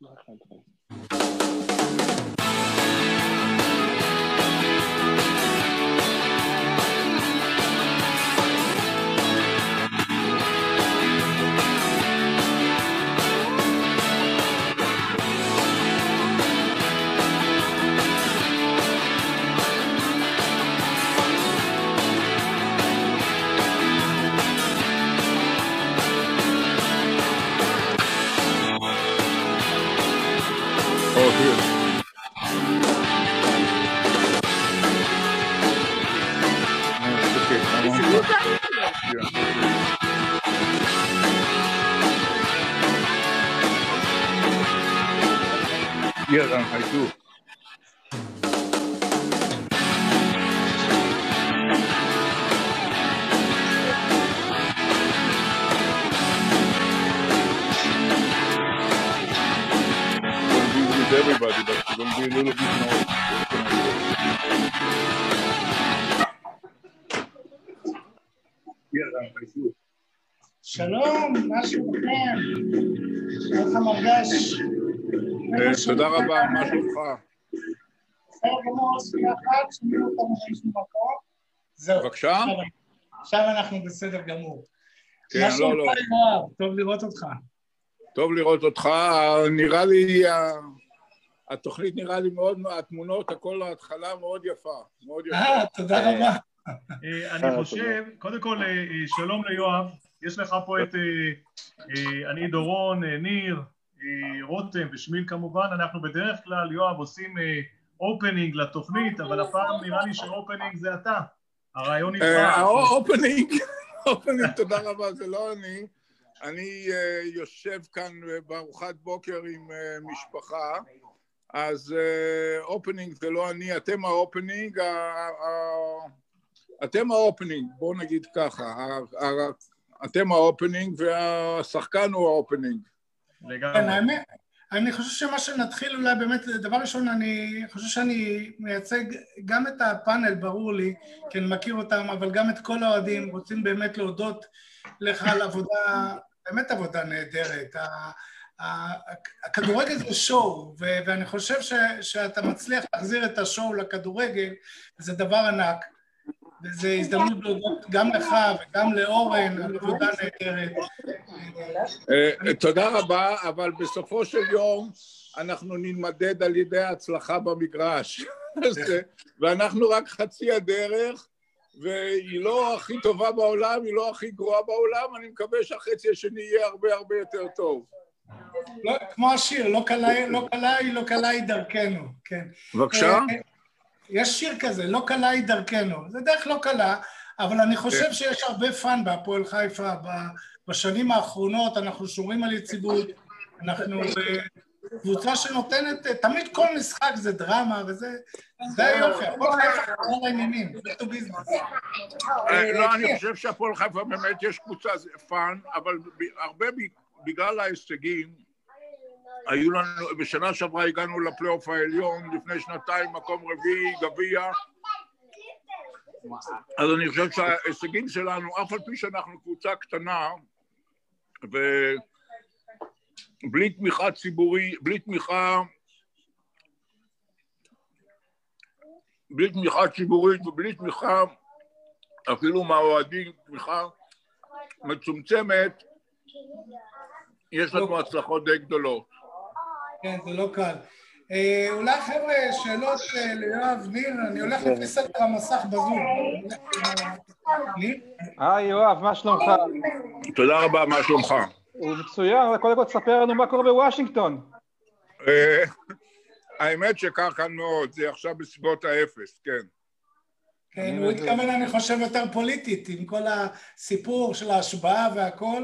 那还疼。זהו. בבקשה? עכשיו- אנחנו בסדר גמור. כן, לא, שלומך, לא. יואב? טוב לראות אותך. טוב לראות אותך, נראה לי, התוכנית נראה לי מאוד, התמונות, הכל ההתחלה מאוד יפה, מאוד יפה. אה, תודה רבה. אה, אני חושב, קודם כל, אה, אה, שלום ליואב, יש לך פה את אה, אה, אני דורון, אה, ניר, אה, רותם ושמיל כמובן, אנחנו בדרך כלל, יואב, עושים opening לתוכנית, אבל הפעם נראה לי ש opening זה אתה. הראיון איתך. אה, ה opening, ה opening, תודה רבה, זה לא אני. אני אה, יושב כאן אה, בארוחת בוקר עם משפחה, אז opening זה לא אני, אתם ה opening, אתם ה opening, בואו נגיד ככה, אתם ה opening והשחקן הוא ה opening. כן, לגמרי. אני חושב שמה שנתחיל אולי באמת, דבר ראשון, אני חושב שאני מייצג גם את הפאנל, ברור לי, כי אני מכיר אותם, אבל גם את כל האוהדים, רוצים באמת להודות לך על עבודה, באמת עבודה נהדרת. הכדורגל זה שואו, ואני חושב ש- שאתה מצליח להחזיר את השואו לכדורגל, זה דבר ענק. וזו הזדמנות להודות גם לך וגם לאורן על עבודה נהדרת. אה, תודה רבה, אבל בסופו של יום אנחנו נמדד על ידי ההצלחה במגרש. אה, ואנחנו רק חצי הדרך, והיא לא הכי טובה בעולם, היא לא הכי גרועה בעולם, אני מקווה שהחצי השני יהיה הרבה הרבה יותר טוב. לא, כמו השיר, לא קלה, לא קלה היא, לא קלה היא דרכנו, כן. בבקשה? אה, יש שיר כזה, לא קלה היא דרכנו. זה דרך לא קלה, אבל אני חושב כן. שיש הרבה fun בהפועל חיפה. בשנים האחרונות אנחנו שומרים על יציבות, אנחנו אה, קבוצה שנותנת, אה, תמיד כל משחק זה דרמה, וזה זה היופי, הפועל חיפה חזרה לעניינים, back to business. אה, לא, אני חושב שהפועל חיפה באמת יש קבוצה זה fun, אבל הרבה בגלל ההישגים, היו לנו, בשנה שעברה הגענו לפלייאוף העליון, לפני שנתיים מקום רביעי, גביע. אז אני חושב שההישגים שלנו, אף על פי שאנחנו קבוצה קטנה, ובלי תמיכה ציבורית, בלי תמיכה, בלי תמיכה ציבורית ובלי תמיכה אפילו מהאוהדים, תמיכה מצומצמת, יש לנו הצלחות די גדולות. כן, זה לא קל. אה, אולי חבר'ה, שאלות אה, ליואב, ניר, אני הולך להכניס על המסך בזום. היי יואב, מה שלומך? תודה רבה, מה שלומך? הוא מצוין, אבל קודם כל תספר לנו מה קורה בוושינגטון. אה, האמת שקר כאן מאוד, זה עכשיו בסביבות האפס, כן. כן, הוא התכוון, אני חושב, יותר פוליטית, עם כל הסיפור של ההשבעה והכל.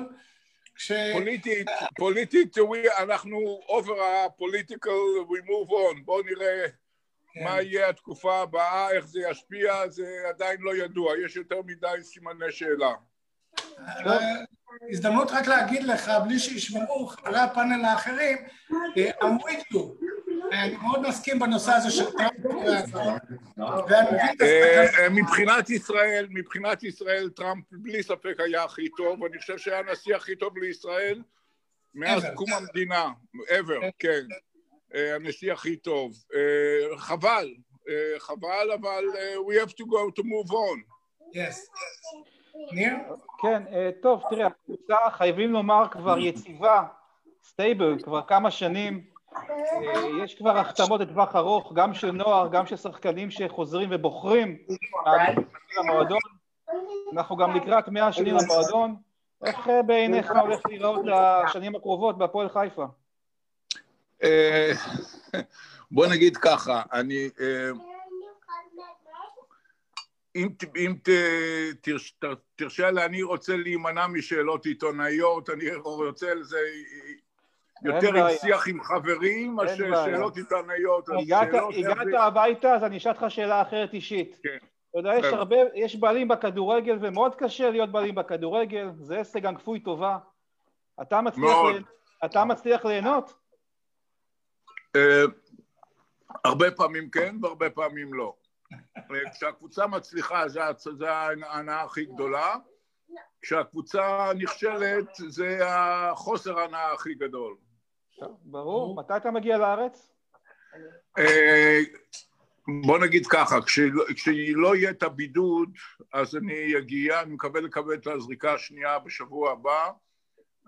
כש... פוליטית, פוליטית, אנחנו over ה-political, we move on, בואו נראה כן. מה יהיה התקופה הבאה, איך זה ישפיע, זה עדיין לא ידוע, יש יותר מדי סימני שאלה. אה, הזדמנות רק להגיד לך, בלי שישמעו חברי הפאנל האחרים, אה, I'm with you. אני מאוד מסכים בנושא הזה של טראמפ ואני אה, הסכנה. אה, מבחינת ישראל, מבחינת ישראל טראמפ בלי ספק היה הכי טוב, אני חושב שהיה הנשיא הכי טוב לישראל מאז Ever. קום המדינה, ever, כן. אה, הנשיא הכי טוב. אה, חבל, אה, חבל, אבל אה, we have to go to move on. Yes. ניר? כן, אה, טוב, תראה, הקבוצה חייבים לומר כבר יציבה, סטייבל, כבר כמה שנים. אה, יש כבר החתמות לטווח ארוך, גם של נוער, גם של שחקנים שחוזרים ובוחרים למועדון. אנחנו גם לקראת מאה שנים למועדון. איך אה, בעיניך הולך להיראות לשנים הקרובות בהפועל חיפה? אה, בוא נגיד ככה, אני... אם, אם ת, תרש, תרשה לי, אני רוצה להימנע משאלות עיתונאיות, אני רוצה לזה יותר עם. שיח עם חברים מאשר. שאלות עיתונאיות. הגעת, הביתה, אז אני אשאל אותך שאלה אחרת אישית. כן. אתה יודע, יש. הרבה, יש בעלים בכדורגל, ומאוד קשה להיות בעלים בכדורגל, זה עסק גם כפוי טובה. אתה מצליח. לה... אתה מצליח ליהנות? אה, הרבה פעמים כן והרבה פעמים לא. אה, כשהקבוצה מצליחה זה זה ההנאה הכי גדולה, כשהקבוצה נכשלת זה החוסר ההנאה הכי גדול. ברור. מתי אתה מגיע לארץ? אה, בוא נגיד ככה, כשלא- כשלא יהיה את הבידוד, אז אני אגיע, אני מקווה לקבל את הזריקה השנייה בשבוע הבא.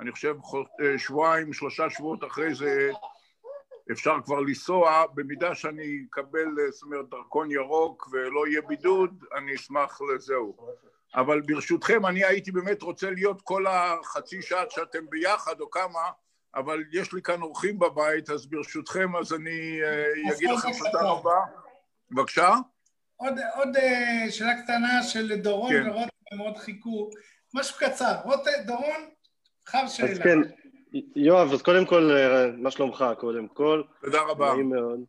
אני חושב חו- אה, שבועיים, שלושה שבועות אחרי זה אפשר כבר לנסוע. במידה שאני אקבל, אה, זאת אומרת, דרכון ירוק ולא יהיה בידוד, אני אשמח לזהו. אבל ברשותכם, אני הייתי באמת רוצה להיות כל החצי שעה שאתם ביחד, או כמה, אבל יש לי כאן אורחים בבית, אז ברשותכם, אז אני אה, אגיד לכם תודה רבה. בבקשה? עוד, עוד אה, שאלה קטנה של דורון כן. ורותם, הם מאוד חיכו. משהו קצר. רותם, דורון, חב שאלה. אז כן, יואב, אז קודם כל, אה, מה שלומך קודם כל? תודה רבה. נעים מאוד.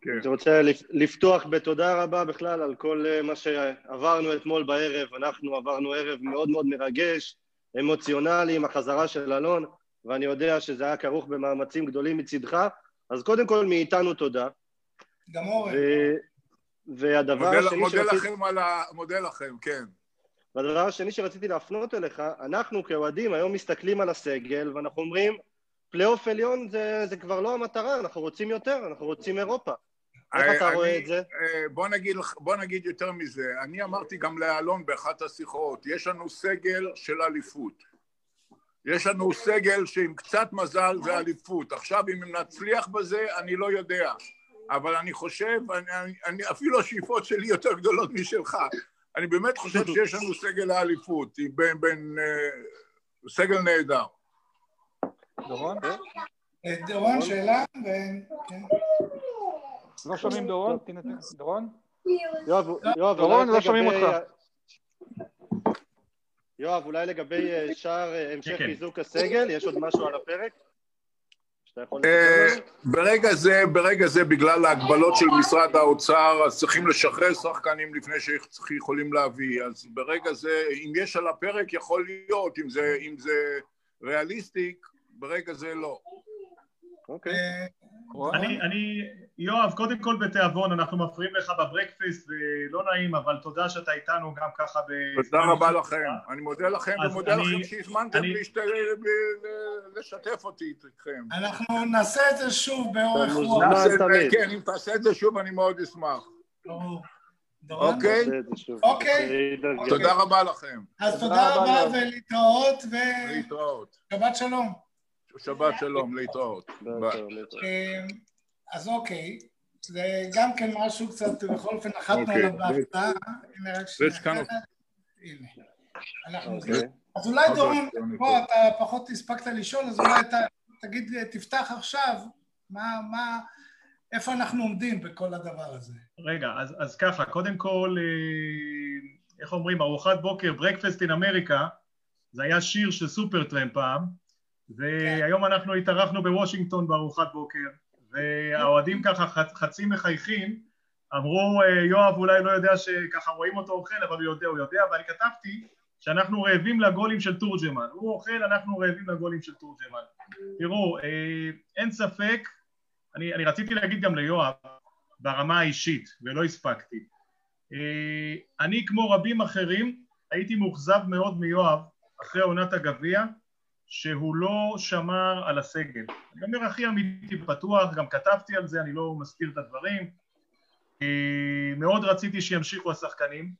כן. אני רוצה לפ- לפתוח בתודה רבה בכלל על כל מה שעברנו אתמול בערב. אנחנו עברנו ערב מאוד מאוד מרגש, אמוציונלי, עם החזרה של אלון, ואני יודע שזה היה כרוך במאמצים גדולים מצידך. אז קודם כל, מאיתנו תודה. גם אורן. ו- והדבר מודה, השני מודה שרציתי... לכם על ה... מודה לכם, כן. והדבר השני שרציתי להפנות אליך, אנחנו כאוהדים היום מסתכלים על הסגל ואנחנו אומרים, פלייאוף עליון זה, זה כבר לא המטרה, אנחנו רוצים יותר, אנחנו רוצים אירופה. איך אתה אני- רואה את זה? אה, בוא נגיד, בוא נגיד יותר מזה. אני אמרתי גם לאלון באחת השיחות, יש לנו סגל של אליפות. יש לנו סגל שעם קצת מזל זה אליפות. עכשיו, אם נצליח בזה, אני לא יודע. אבל אני חושב, אני, אני, אני, אפילו השאיפות שלי יותר גדולות משלך. אני באמת חושב שיש לנו סגל האליפות, בין, בין, אה, סגל נהדר. דורון? אה, דורון, שאלה? כן. לא שומעים דורון? דורון? יואב, יואב, דורון, לא שומעים אותך. יואב, אולי לגבי אה, שער אה, המשך כן. חיזוק הסגל, יש עוד משהו על הפרק? אה? ברגע זה, ברגע זה, בגלל ההגבלות של משרד האוצר, אז צריכים לשחרר שחקנים לפני שיכולים להביא. אז ברגע זה, אם יש על הפרק, יכול להיות, אם זה, אם זה ריאליסטיק, ברגע זה לא. אוקיי. אני, אני, יואב, קודם כל בתיאבון, אנחנו מפריעים לך בברקפסט ולא נעים, אבל תודה שאתה איתנו גם ככה ב... תודה רבה לכם. אני מודה לכם ומודה אני- לכם שהזמנתם אני- להשת- ל- ל- לשתף אותי איתכם. אנחנו נעשה את זה שוב באורך רוח. נעשה את זה-. כן, אם תעשה את זה שוב, אני מאוד אשמח. אוקיי. אוקיי. תודה רבה לכם. אז תודה רבה. ולהתראות להתראות. ושבת שלום. שבת שלום, להתראות. אה, אז אוקיי, זה גם כן משהו קצת, בכל אופן נחתנו אוקיי. עליו בהפתעה. הנה רק שנייה. הנה. אוקיי. אז אולי אוקיי, דורון. בוא, אתה פחות הספקת לשאול, אז אולי אתה תגיד, תפתח עכשיו, מה, מה, איפה אנחנו עומדים בכל הדבר הזה. רגע, אז, אז ככה, קודם כל, אה, איך אומרים, ארוחת בוקר, ברקפסט אין אמריקה, זה היה שיר של סופר טרמפ פעם, והיום אנחנו התארחנו בוושינגטון בארוחת בוקר, והאוהדים ככה חצ, חצי מחייכים, אמרו, אה, יואב אולי לא יודע שככה רואים אותו אוכל, אבל הוא יודע, הוא יודע, ואני כתבתי שאנחנו רעבים לגולים של תורג'מן. הוא אוכל, אנחנו רעבים לגולים של תורג'מן. תראו, אה, אין ספק, אני, אני רציתי להגיד גם ליואב, ברמה האישית, ולא הספקתי. אה, אני, כמו רבים אחרים, הייתי מאוכזב מאוד מיואב, אחרי עונת הגביע, שהוא לא שמר על הסגל. אני אומר הכי אמיתי פתוח, גם כתבתי על זה, אני לא מסתיר את הדברים. אה, מאוד רציתי שימשיכו השחקנים,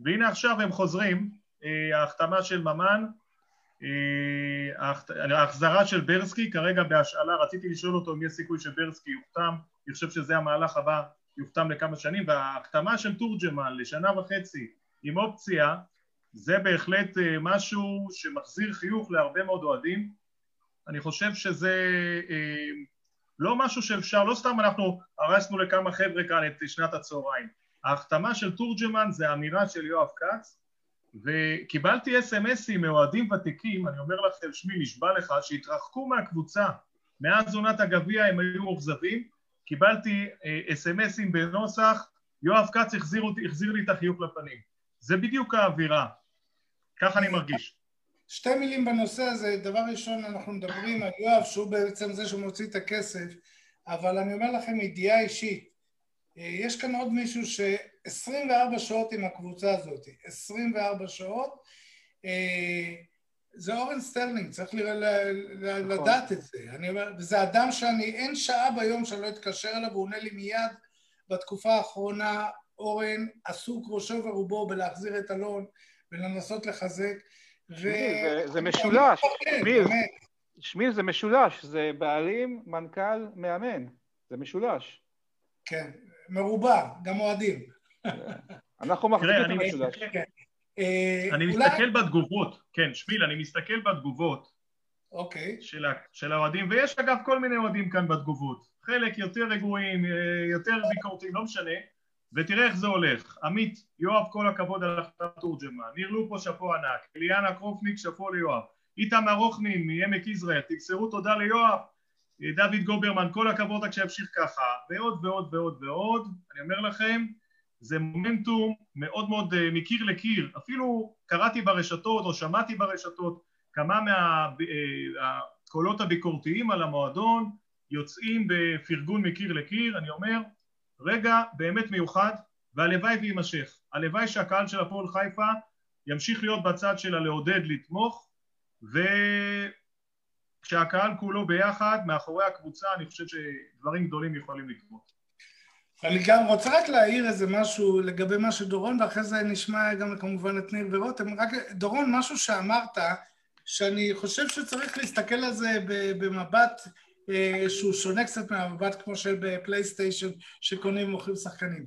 והנה עכשיו הם חוזרים, אה, ההחתמה של ממן, אה, ההחזרה של ברסקי, כרגע בהשאלה, רציתי לשאול אותו אם יש סיכוי שברסקי יוחתם, אני חושב שזה המהלך הבא, יוחתם לכמה שנים, וההחתמה של תורג'מן לשנה וחצי עם אופציה, זה בהחלט אה, משהו שמחזיר חיוך להרבה מאוד אוהדים. אני חושב שזה אה, לא משהו שאפשר, לא סתם אנחנו הרסנו לכמה חבר'ה כאן את שנת הצהריים. ההחתמה של תורג'מן זה אמירה של יואב כץ, וקיבלתי אס.אם.אסים מאוהדים ותיקים, אני אומר לכם, שמי, נשבע לך, שהתרחקו מהקבוצה. מאז עונת הגביע הם היו מאוכזבים, קיבלתי אס.אם.אסים בנוסח, יואב כץ החזיר, החזיר לי את החיוך לפנים. זה בדיוק האווירה. ככה אני מרגיש. שתי מילים בנושא הזה, דבר ראשון אנחנו מדברים על יואב שהוא בעצם זה שהוא מוציא את הכסף אבל אני אומר לכם ידיעה אישית יש כאן עוד מישהו ש-24 שעות עם הקבוצה הזאת, 24 שעות זה אורן סטרלינג, צריך נכון. לדעת את זה. אני אומר, וזה אדם שאני, אין שעה ביום שאני לא אתקשר אליו, הוא עונה לי מיד בתקופה האחרונה, אורן עסוק ראשו ורובו בלהחזיר את אלון, ולנסות לחזק. ו... זה משולש, שמיל, שמיל זה משולש, זה בעלים, מנכ"ל, מאמן, זה משולש. כן, מרובע, גם אוהדים. אנחנו מחזיקים את המשולש. כן. אה, אני מסתכל בתגובות, כן, שמיל, אני מסתכל בתגובות. אוקיי. של האוהדים, ויש אגב כל מיני אוהדים כאן בתגובות. חלק יותר רגועים, אה, יותר ביקורתיים, לא משנה. ותראה איך זה הולך. עמית, יואב, כל הכבוד על החלטת תורג'מן. ניר לופו, שאפו ענק. אליאנה קרופניק, שאפו ליואב. איתמר רוכנין מעמק יזרעאל, תמסרו תודה ליואב. דוד גוברמן, כל הכבוד רק שימשיך ככה. ועוד ועוד ועוד ועוד. אני אומר לכם, זה מומנטום מאוד מאוד אה, מקיר לקיר. אפילו קראתי ברשתות או שמעתי ברשתות כמה מהקולות אה, הביקורתיים על המועדון יוצאים בפרגון מקיר לקיר. אני אומר, רגע באמת מיוחד והלוואי ויימשך. הלוואי שהקהל של הפועל חיפה ימשיך להיות בצד שלה לעודד, לתמוך וכשהקהל כולו ביחד מאחורי הקבוצה אני חושב שדברים גדולים יכולים לקרות. אני גם רוצה רק להעיר איזה משהו לגבי מה שדורון ואחרי זה נשמע גם כמובן את ניר ורותם. רק דורון, משהו שאמרת שאני חושב שצריך להסתכל על זה במבט שהוא שונה קצת מהמבט כמו של בפלייסטיישן שקונים ומוכרים שחקנים.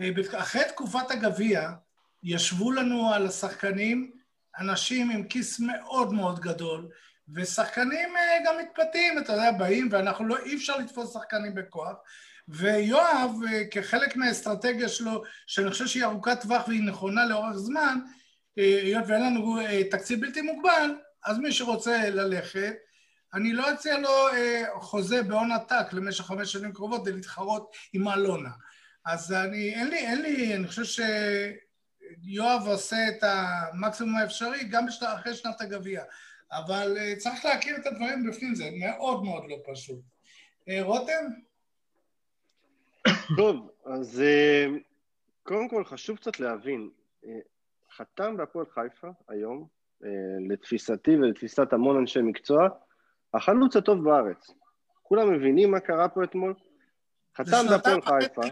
אה, אחרי תקופת הגביע ישבו לנו על השחקנים אנשים עם כיס מאוד מאוד גדול ושחקנים אה, גם מתפתים, אתה יודע, באים ואנחנו לא, אי אפשר לתפוס שחקנים בכוח ויואב כחלק מהאסטרטגיה שלו שאני חושב שהיא ארוכת טווח והיא נכונה לאורך זמן היות ואין לנו תקציב בלתי מוגבל אז מי שרוצה ללכת אני לא אציע לו אה, חוזה בהון עתק למשך חמש שנים קרובות כדי להתחרות עם אלונה. אז אני, אין לי, אין לי, אני חושב שיואב עושה את המקסימום האפשרי גם בשת, אחרי שנת הגביע. אבל אה, צריך להכיר את הדברים בפנים, זה מאוד מאוד לא פשוט. אה, רותם? טוב, אז אה, קודם כל חשוב קצת להבין, אה, חתם בהפועל חיפה היום, אה, לתפיסתי ולתפיסת המון אנשי מקצוע, החלוץ הטוב בארץ. כולם מבינים מה קרה פה אתמול? חתם בהפועל חיפה.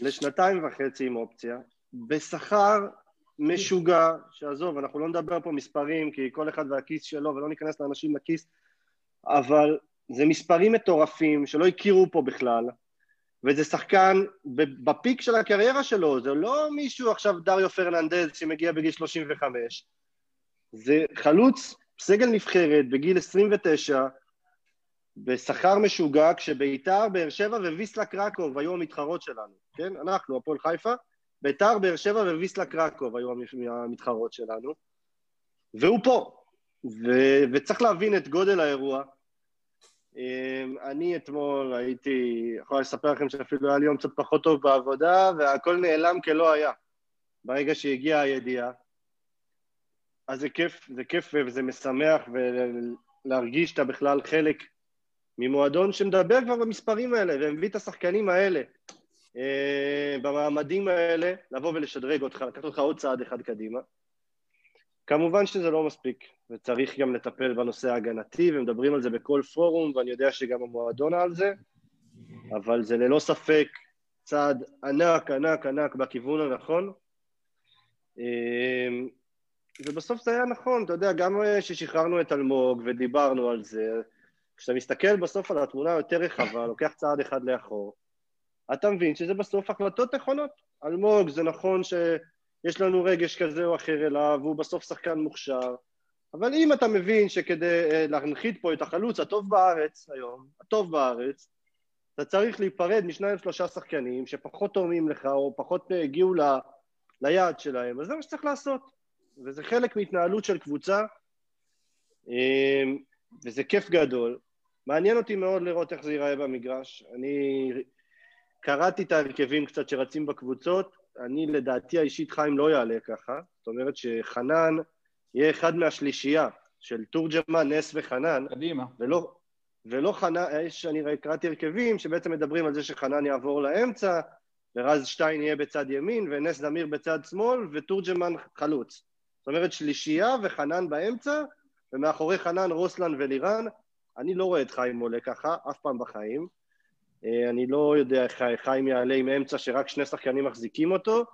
לשנתיים וחצי עם אופציה. בשכר משוגע, שעזוב, אנחנו לא נדבר פה מספרים, כי כל אחד והכיס שלו, ולא ניכנס לאנשים לכיס, אבל זה מספרים מטורפים שלא הכירו פה בכלל, וזה שחקן בפיק של הקריירה שלו, זה לא מישהו עכשיו דריו פרננדז שמגיע בגיל 35, זה חלוץ סגל נבחרת בגיל 29, בשכר משוגע, כשביתר, באר שבע וויסלה קרקוב היו המתחרות שלנו, כן? אנחנו, הפועל חיפה, ביתר, באר שבע וויסלה קרקוב היו המתחרות שלנו, והוא פה, ו- וצריך להבין את גודל האירוע. אמ, אני אתמול הייתי, יכול לספר לכם שאפילו היה לי יום קצת פחות טוב בעבודה, והכל נעלם כלא היה. ברגע שהגיעה הידיעה, אז זה כיף, זה כיף וזה משמח ולהרגיש שאתה בכלל חלק ממועדון שמדבר כבר במספרים האלה ומביא את השחקנים האלה אה, במעמדים האלה, לבוא ולשדרג אותך, לקחת אותך עוד צעד אחד קדימה. כמובן שזה לא מספיק, וצריך גם לטפל בנושא ההגנתי, ומדברים על זה בכל פורום, ואני יודע שגם המועדון על זה, אבל זה ללא ספק צעד ענק, ענק, ענק בכיוון הנכון. אמ, ובסוף זה היה נכון, אתה יודע, גם כששחררנו את אלמוג ודיברנו על זה, כשאתה מסתכל בסוף על התמונה היותר רחבה, לוקח צעד אחד לאחור, אתה מבין שזה בסוף החלטות נכונות. אלמוג, זה נכון שיש לנו רגש כזה או אחר אליו, והוא בסוף שחקן מוכשר, אבל אם אתה מבין שכדי אה, להנחית פה את החלוץ הטוב בארץ היום, הטוב בארץ, אתה צריך להיפרד משניים שלושה שחקנים שפחות תורמים לך או פחות אה, הגיעו ל, ליעד שלהם, אז זה מה שצריך לעשות. וזה חלק מהתנהלות של קבוצה, אה, וזה כיף גדול. מעניין אותי מאוד לראות איך זה ייראה במגרש. אני קראתי את ההרכבים קצת שרצים בקבוצות, אני לדעתי האישית חיים לא יעלה ככה, זאת אומרת שחנן יהיה אחד מהשלישייה של תורג'מן, נס וחנן. קדימה. ולא, ולא חנן, יש, אני קראתי הרכבים שבעצם מדברים על זה שחנן יעבור לאמצע, ורז שטיין יהיה בצד ימין, ונס זמיר בצד שמאל, ותורג'מן חלוץ. זאת אומרת שלישייה וחנן באמצע, ומאחורי חנן רוסלן ולירן. אני לא רואה את חיים עולה ככה, אף פעם בחיים. אה, אני לא יודע איך חיים יעלה עם אמצע שרק שני שחקנים מחזיקים אותו,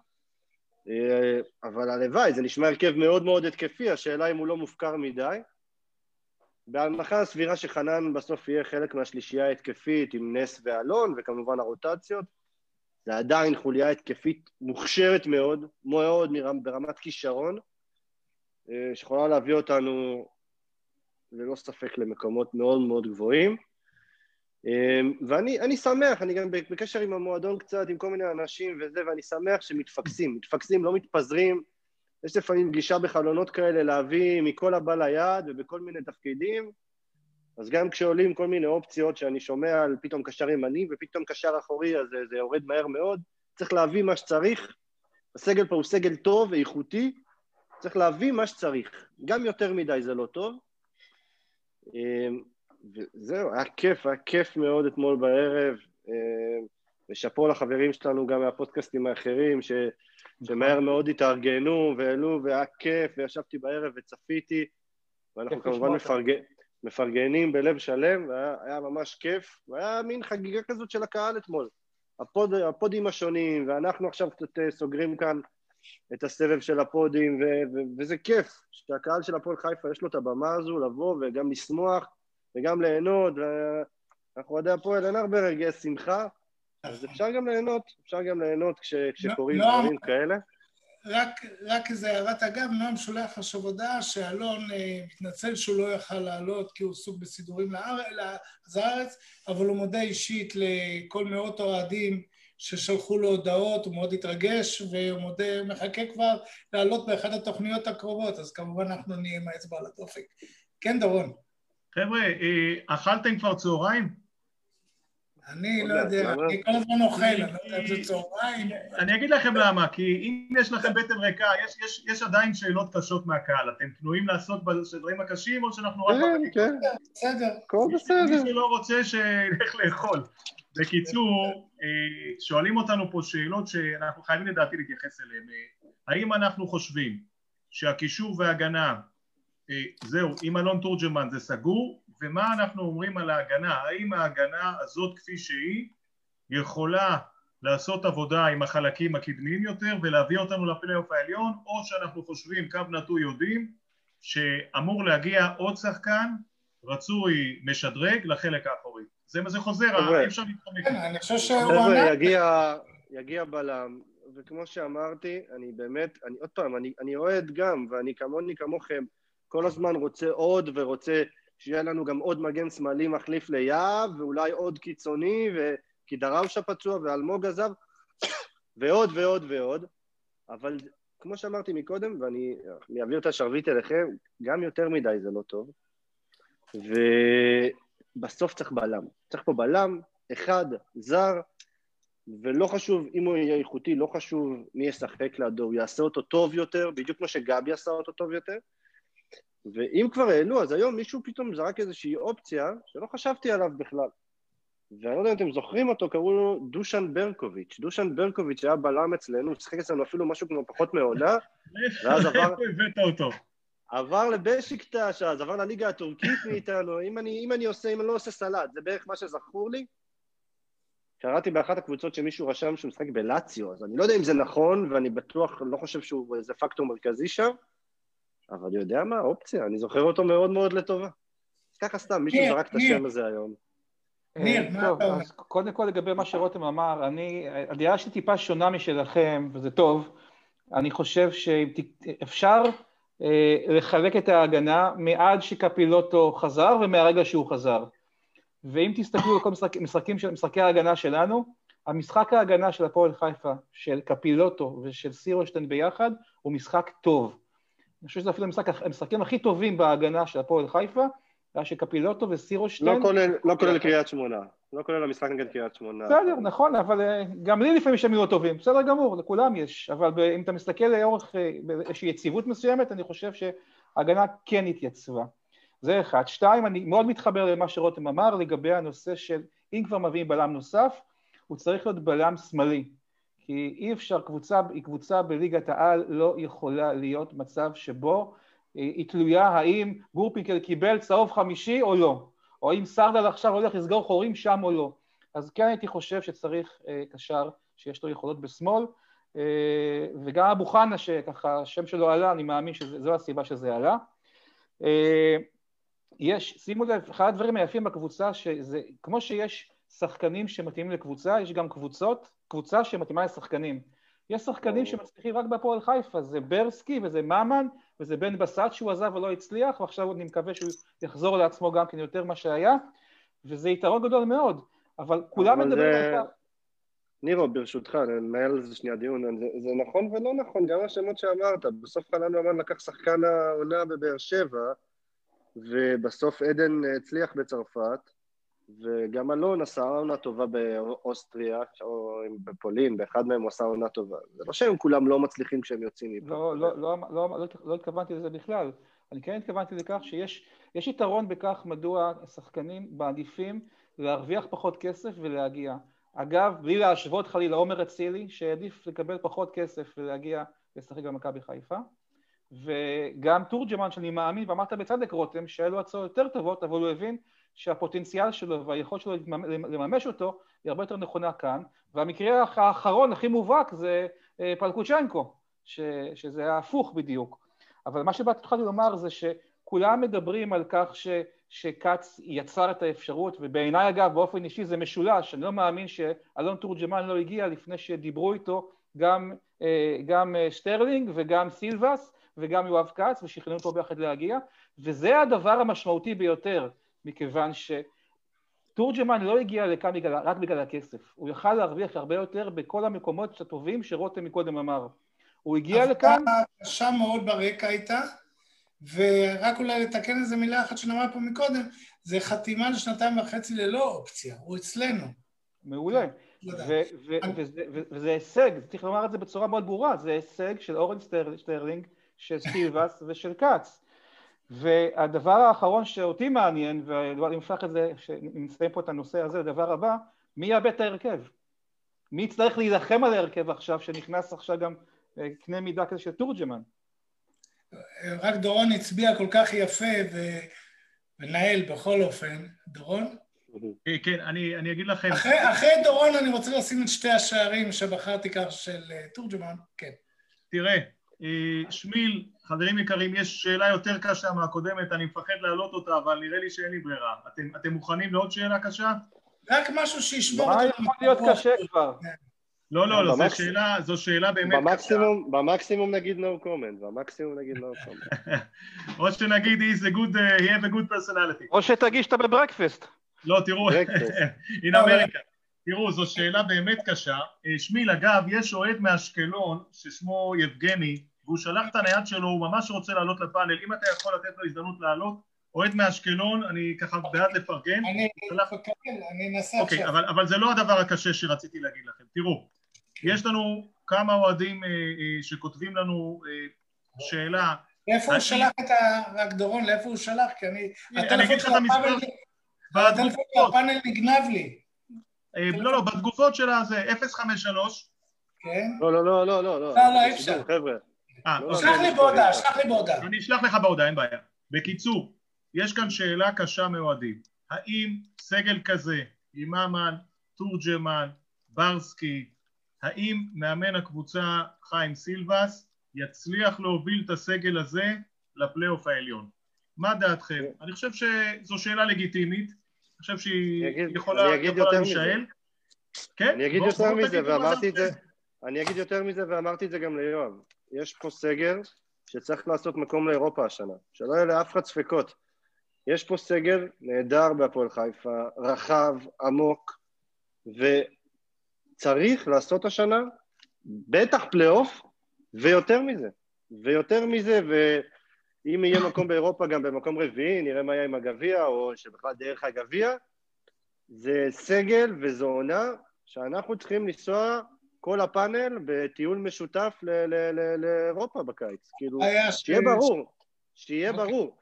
אה, אבל הלוואי, זה נשמע הרכב מאוד מאוד התקפי, השאלה אם הוא לא מופקר מדי. בהנחה הסבירה שחנן בסוף יהיה חלק מהשלישייה ההתקפית עם נס ואלון, וכמובן הרוטציות, זה עדיין חוליה התקפית מוכשרת מאוד, מאוד ברמת כישרון, שיכולה להביא אותנו ללא ספק למקומות מאוד מאוד גבוהים. אמ, ואני שמח, אני גם בקשר עם המועדון קצת, עם כל מיני אנשים וזה, ואני שמח שמתפקסים, מתפקסים, לא מתפזרים. יש לפעמים גישה בחלונות כאלה להביא מכל הבא ליד ובכל מיני תפקידים, אז גם כשעולים כל מיני אופציות שאני שומע על פתאום קשר ימני ופתאום קשר אחורי, אז זה, זה יורד מהר מאוד, צריך להביא מה שצריך. הסגל פה הוא סגל טוב ואיכותי, צריך להביא מה שצריך. גם יותר מדי זה לא טוב. אמ, וזהו, היה כיף, היה כיף מאוד אתמול בערב, אה, ושאפו לחברים שלנו גם מהפודקאסטים האחרים, ש, שמהר מאוד התארגנו והעלו, והיה כיף, וישבתי בערב וצפיתי, ואנחנו כמובן מפרג... מפרגנים בלב שלם, והיה ממש כיף, והיה מין חגיגה כזאת של הקהל אתמול. הפוד, הפודים השונים, ואנחנו עכשיו קצת אה, סוגרים כאן את הסבב של הפודים, ו- ו- וזה כיף, שהקהל של הפועל חיפה יש לו את הבמה הזו לבוא וגם לשמוח, וגם ליהנות, ואנחנו אוהדי הפועל, אין הרבה רגעי שמחה, אז אפשר גם ליהנות, אפשר גם ליהנות כש, כשקורים לא, דברים כאלה. רק, רק איזה הערת אגב, נועם שולח עכשיו הודעה שאלון אה, מתנצל שהוא לא יכל לעלות כי הוא עסוק בסידורים לארץ, אבל הוא מודה אישית לכל מאות אוהדים ששלחו לו הודעות, הוא מאוד התרגש והוא מודה, מחכה כבר לעלות באחת התוכניות הקרובות, אז כמובן אנחנו נהיה עם האצבע על הדופק. כן, דורון. חבר'ה, אה, אכלתם כבר צהריים? אני לא יודע, אני כל הזמן אוכל, אני לא יודע אם זה צהריים. אני אגיד לכם למה, כי אם יש לכם בטן ריקה, יש עדיין שאלות קשות מהקהל, אתם פנויים לעסוק בדברים הקשים, או שאנחנו רק... כן, כן, בסדר, הכל בסדר. מי שלא רוצה, שילך לאכול. בקיצור, אה, שואלים אותנו פה שאלות שאנחנו חייבים לדעתי להתייחס אליהן. אה, האם אנחנו חושבים שהקישור וההגנה אה, זהו, עם אלון תורג'מן זה סגור, ומה אנחנו אומרים על ההגנה? האם ההגנה הזאת כפי שהיא יכולה לעשות עבודה עם החלקים הקדמיים יותר ולהביא אותנו לפלייאוף העליון, או שאנחנו חושבים, קו נטוי יודעים, שאמור להגיע עוד שחקן רצוי משדרג לחלק האחורי. זה מה זה חוזר, אי אפשר להתחמק. כן, אני חושב שהוא ענה... יגיע בלם, וכמו שאמרתי, אני באמת, אני עוד פעם, אני, אני אוהד גם, ואני כמוני כמוכם, כל הזמן רוצה עוד ורוצה שיהיה לנו גם עוד מגן שמאלי מחליף ליהב, ואולי עוד קיצוני, כי דראושה פצוע ואלמוג עזב, ועוד ועוד ועוד, אבל כמו שאמרתי מקודם, ואני אעביר את השרביט אליכם, גם יותר מדי זה לא טוב, ובסוף צריך בלם. צריך פה בלם, אחד, זר, ולא חשוב אם הוא יהיה איכותי, לא חשוב מי ישחק לידו, הוא יעשה אותו טוב יותר, בדיוק כמו שגבי עשה אותו טוב יותר, ואם כבר העלו, אז היום מישהו פתאום זרק איזושהי אופציה שלא חשבתי עליו בכלל. ואני לא יודע אם אתם זוכרים אותו, קראו לו דושן ברקוביץ'. דושן ברקוביץ' היה בלם אצלנו, הוא שיחק אצלנו אפילו משהו כמו פחות מעונה, ואז עבר... איפה הבאת אותו? עבר לבשיקטש, אז עבר לליגה הטורקית מאיתנו, אם אני, אם אני עושה, אם אני לא עושה סלט, זה בערך מה שזכור לי. קראתי באחת הקבוצות שמישהו רשם שהוא משחק בלציו, אז אני לא יודע אם זה נכון, ואני בטוח, לא חושב שהוא איזה פקטור מרכזי שם, אבל יודע מה, אופציה, אני זוכר אותו מאוד מאוד לטובה. ככה סתם, מישהו זרק את השם הזה היום. ניר, אה, טוב, אז קודם כל לגבי מה שרותם אמר, אני, הדעה שלי טיפה שונה משלכם, וזה טוב. אני חושב שאפשר לחלק את ההגנה מעד שקפילוטו חזר ומהרגע שהוא חזר. ואם תסתכלו על כל משחק, של, משחקי ההגנה שלנו, המשחק ההגנה של הפועל חיפה, של קפילוטו ושל סירושטיין ביחד, הוא משחק טוב. אני חושב שזה אפילו המשחק, המשחקים הכי טובים בהגנה של הפועל חיפה, היה שקפילוטו וסירושטיין... לא כולל, לא כולל קריית שמונה. לא כולל המשחק נגד קריית שמונה. בסדר, נכון, אבל אה, גם לי לפעמים יש אמירות טובים, בסדר גמור, לכולם יש, אבל אם אתה מסתכל לאורך אה, איזושהי יציבות מסוימת, אני חושב שההגנה כן התייצבה. זה אחד. שתיים, אני מאוד מתחבר למה שרותם אמר לגבי הנושא של אם כבר מביאים בלם נוסף, הוא צריך להיות בלם שמאלי. כי אי אפשר, קבוצה, קבוצה בליגת העל לא יכולה להיות מצב שבו היא תלויה האם גורפינקל קיבל צהוב חמישי או לא, או האם סרדל עכשיו הולך לסגור חורים שם או לא. אז כן הייתי חושב שצריך אה, קשר שיש לו יכולות בשמאל, אה, וגם אבו חנה שככה השם שלו עלה, אני מאמין שזו הסיבה שזה עלה. יש, שימו לב, אחד הדברים היפים בקבוצה, שזה כמו שיש שחקנים שמתאימים לקבוצה, יש גם קבוצות, קבוצה שמתאימה לשחקנים. יש שחקנים שמצליחים רק בהפועל חיפה, זה ברסקי וזה ממן וזה בן בסט שהוא עזב ולא הצליח, ועכשיו אני מקווה שהוא יחזור לעצמו גם כן יותר ממה שהיה, וזה יתרון גדול מאוד, אבל כולם מדברים על כך. נירו, ברשותך, ננהל על זה שנייה דיון, זה, זה נכון ולא נכון, גם השמות שאמרת, בסוף חנן אמן לקח שחקן העונה בבאר שבע, ובסוף עדן הצליח בצרפת, וגם אלון עשה עונה טובה באוסטריה, או בפולין, באחד מהם הוא עשה עונה טובה. זה לא שהם כולם לא מצליחים כשהם יוצאים מפה. לא, לא, לא, לא, לא, לא התכוונתי לזה בכלל. אני כן התכוונתי לכך שיש יתרון בכך מדוע השחקנים מעדיפים להרוויח פחות כסף ולהגיע. אגב, בלי להשוות חלילה עומר אצילי, שהעדיף לקבל פחות כסף ולהגיע לשחק במכבי חיפה. וגם תורג'מן, שאני מאמין, ואמרת בצדק רותם, שהיו לו הצעות יותר טובות, אבל הוא הבין שהפוטנציאל שלו והיכולת שלו לממש אותו היא הרבה יותר נכונה כאן, והמקרה האחרון הכי מובהק זה אה, פלקוצ'נקו, ש, שזה היה הפוך בדיוק. אבל מה שבאתי התחלתי לומר זה שכולם מדברים על כך ש, שכץ יצר את האפשרות, ובעיניי אגב באופן אישי זה משולש, אני לא מאמין שאלון תורג'מן לא הגיע לפני שדיברו איתו גם, אה, גם אה, שטרלינג וגם סילבס וגם יואב כץ ושכנעו אותו ביחד להגיע, וזה הדבר המשמעותי ביותר. מכיוון שתורג'מן לא הגיע לכאן בגלל, רק בגלל הכסף, הוא יכל להרוויח הרבה יותר בכל המקומות הטובים שרותם מקודם אמר. הוא הגיע לכאן... קשה מאוד ברקע הייתה, ורק אולי לתקן איזה מילה אחת שנאמר פה מקודם, זה חתימה לשנתיים וחצי ללא אופציה, הוא אצלנו. מעולה. וזה הישג, צריך לומר את זה בצורה מאוד ברורה, זה הישג של אורן סטרלינג, של סילבס ושל כץ. והדבר האחרון שאותי מעניין, ואני מפתח את זה, שנסיים פה את הנושא הזה, הדבר הבא, מי יאבד את ההרכב? מי יצטרך להילחם על ההרכב עכשיו, שנכנס עכשיו גם אה, קנה מידה כזה של תורג'מן? רק דורון הצביע כל כך יפה ומנהל בכל אופן. דורון? אה, כן, אני, אני אגיד לכם... אחרי, אחרי דורון אני רוצה לשים את שתי השערים שבחרתי כך של אה, תורג'מן, כן. תראה, שמיל חברים יקרים, יש שאלה יותר קשה מהקודמת, אני מפחד להעלות אותה, אבל נראה לי שאין לי ברירה. אתם, אתם מוכנים לעוד שאלה קשה? רק משהו שישמור אותנו. מה יכול להיות קשה כבר? לא, לא, לא, זו שאלה, זו שאלה באמת במקסימום, קשה. במקסימום נגיד no comment, במקסימום נגיד no comment. או שנגיד he's a good, uh, he have a good personality. או שתגיש אותה בברקפסט. לא, תראו, in America. תראו, זו שאלה באמת קשה. אה, שמיל, אגב, יש אוהד מאשקלון ששמו יבגני, והוא שלח את הנייד שלו, הוא ממש רוצה לעלות לפאנל, אם אתה יכול לתת לו הזדמנות לעלות, אוהד מאשקלון, אני ככה בעד לפרגן. אני שלח... אני אנסה אוקיי, עכשיו. אבל, אבל זה לא הדבר הקשה שרציתי להגיד לכם. תראו, יש לנו כמה אוהדים אה, אה, שכותבים לנו אה, שאלה. לאיפה הוא שלח את ה... רק דורון, לאיפה הוא שלח? כי אני... אני אגיד לך את המספר. הטלפון של הפאנל נגנב לי. לא, לא, בתגובות של הזה, 053. כן? לא, לא, לא, לא, לא. לא, לא, אי אפשר. חבר'ה. אה, לא שלח לי בהודעה, שלח לי בהודעה. אני אשלח לך בהודעה, אין בעיה. בקיצור, יש כאן שאלה קשה מאוהדים. האם סגל כזה, אימאמן, תורג'מן, ברסקי, האם מאמן הקבוצה חיים סילבס יצליח להוביל את הסגל הזה לפלייאוף העליון? מה דעתכם? אני חושב שזו שאלה לגיטימית, אני חושב שהיא יכולה להישאל. כן? אני אגיד יותר מזה, ואמרתי את זה, אני אגיד יותר מזה ואמרתי את זה גם ליואב. יש פה סגל שצריך לעשות מקום לאירופה השנה, שלא יהיה לאף אחד ספקות. יש פה סגל נהדר בהפועל חיפה, רחב, עמוק, וצריך לעשות השנה בטח פלייאוף, ויותר מזה. ויותר מזה, ואם יהיה מקום באירופה גם במקום רביעי, נראה מה יהיה עם הגביע, או שבכלל דרך הגביע, זה סגל וזו עונה שאנחנו צריכים לנסוע כל הפאנל בטיול משותף לאירופה בקיץ. כאילו, שיהיה ברור, שיהיה אוקיי. ברור.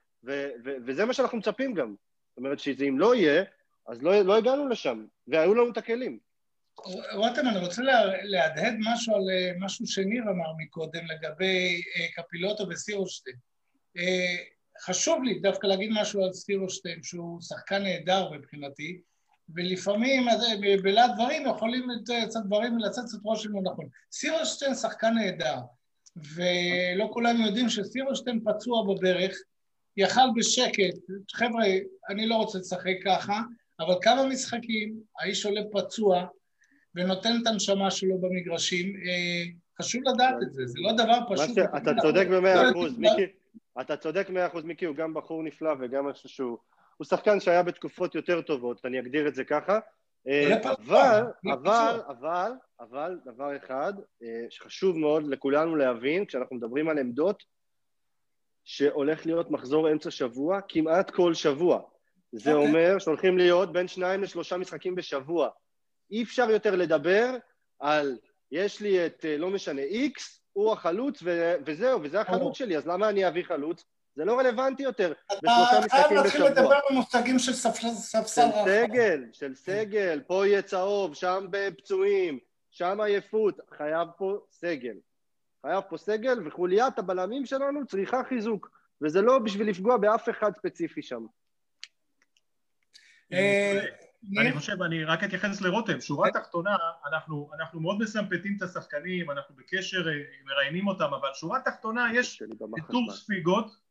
וזה מה שאנחנו מצפים גם. זאת אומרת שאם לא יהיה, אז לא, לא הגענו לשם, והיו לנו את הכלים. רותם, אני רוצה להדהד משהו על אה, משהו שניר אמר מקודם לגבי אה, קפילוטו וסירושטיין. אה, חשוב לי דווקא להגיד משהו על סירושטיין, שהוא שחקן נהדר מבחינתי, ולפעמים בלעד דברים יכולים לצאת דברים ולצאת קצת רושם לא נכון. סירושטיין שחקן נהדר, ולא כולם יודעים שסירושטיין פצוע בברך, יכל בשקט, חבר'ה, אני לא רוצה לשחק ככה, אבל כמה משחקים, האיש עולה פצוע ונותן את הנשמה שלו במגרשים, אה, חשוב לדעת את זה, זה לא דבר פשוט. אתה צודק במאה אחוז, מיקי, אתה צודק במאה אחוז, מיקי, הוא גם בחור נפלא וגם משהו שהוא... הוא שחקן שהיה בתקופות יותר טובות, אני אגדיר את זה ככה, אה, אבל, אבל, אבל, אבל, דבר אחד אה, שחשוב מאוד לכולנו להבין, כשאנחנו מדברים על עמדות, שהולך להיות מחזור אמצע שבוע כמעט כל שבוע. זה. אוקיי. אומר שהולכים להיות בין שניים לשלושה משחקים בשבוע. אי אפשר יותר לדבר על יש לי את, אה, לא משנה, איקס, הוא החלוץ ו- וזהו, וזה החלוץ. שלי, אז למה אני אביא חלוץ? זה לא רלוונטי יותר בשלושה משחקים בשבוע. אתה חייב להתחיל לדבר במושגים של ספסל רחב. של סגל, של סגל, פה יהיה צהוב, שם בפצועים, שם עייפות, חייב פה סגל. חייב פה סגל, וחוליית הבלמים שלנו צריכה חיזוק, וזה לא בשביל לפגוע באף אחד ספציפי שם. אה, אני חושב, אני רק אתייחס לרותם, שורה תחתונה, אנחנו, אנחנו מאוד מסמפטים את השחקנים, אנחנו בקשר, אה, מראיינים אותם, אבל שורה תחתונה יש טור ספיגות,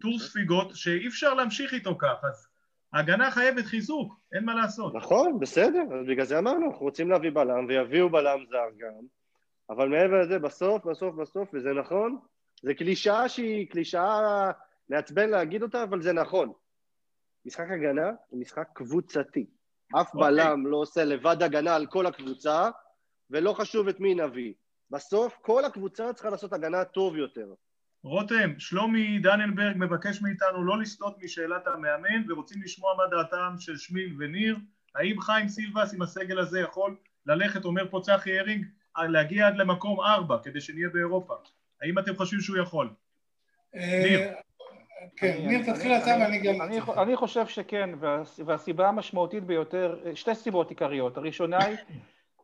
טור ספיגות שאי אפשר להמשיך איתו כך, אז ההגנה חייבת חיזוק, אין מה לעשות. נכון, בסדר, אז בגלל זה אמרנו, אנחנו רוצים להביא בלם, ויביאו בלם זר גם, אבל מעבר לזה, בסוף, בסוף, בסוף, וזה נכון, זה קלישאה שהיא קלישאה מעצבן להגיד אותה, אבל זה נכון. משחק הגנה הוא משחק קבוצתי. אף okay. אוקיי. בלם לא עושה לבד הגנה על כל הקבוצה, ולא חשוב את מי נביא. בסוף כל הקבוצה צריכה לעשות הגנה טוב יותר. רותם, שלומי דננברג מבקש מאיתנו לא לסטות משאלת המאמן ורוצים לשמוע מה דעתם של שמיל וניר. האם חיים סילבס עם הסגל הזה יכול ללכת, אומר פה צחי הרינג, להגיע עד למקום ארבע כדי שנהיה באירופה? האם אתם חושבים שהוא יכול? אה, ניר. כן, ניר תתחיל אתה ואני גם... אני חושב שכן, והסיבה המשמעותית ביותר, שתי סיבות עיקריות. הראשונה היא,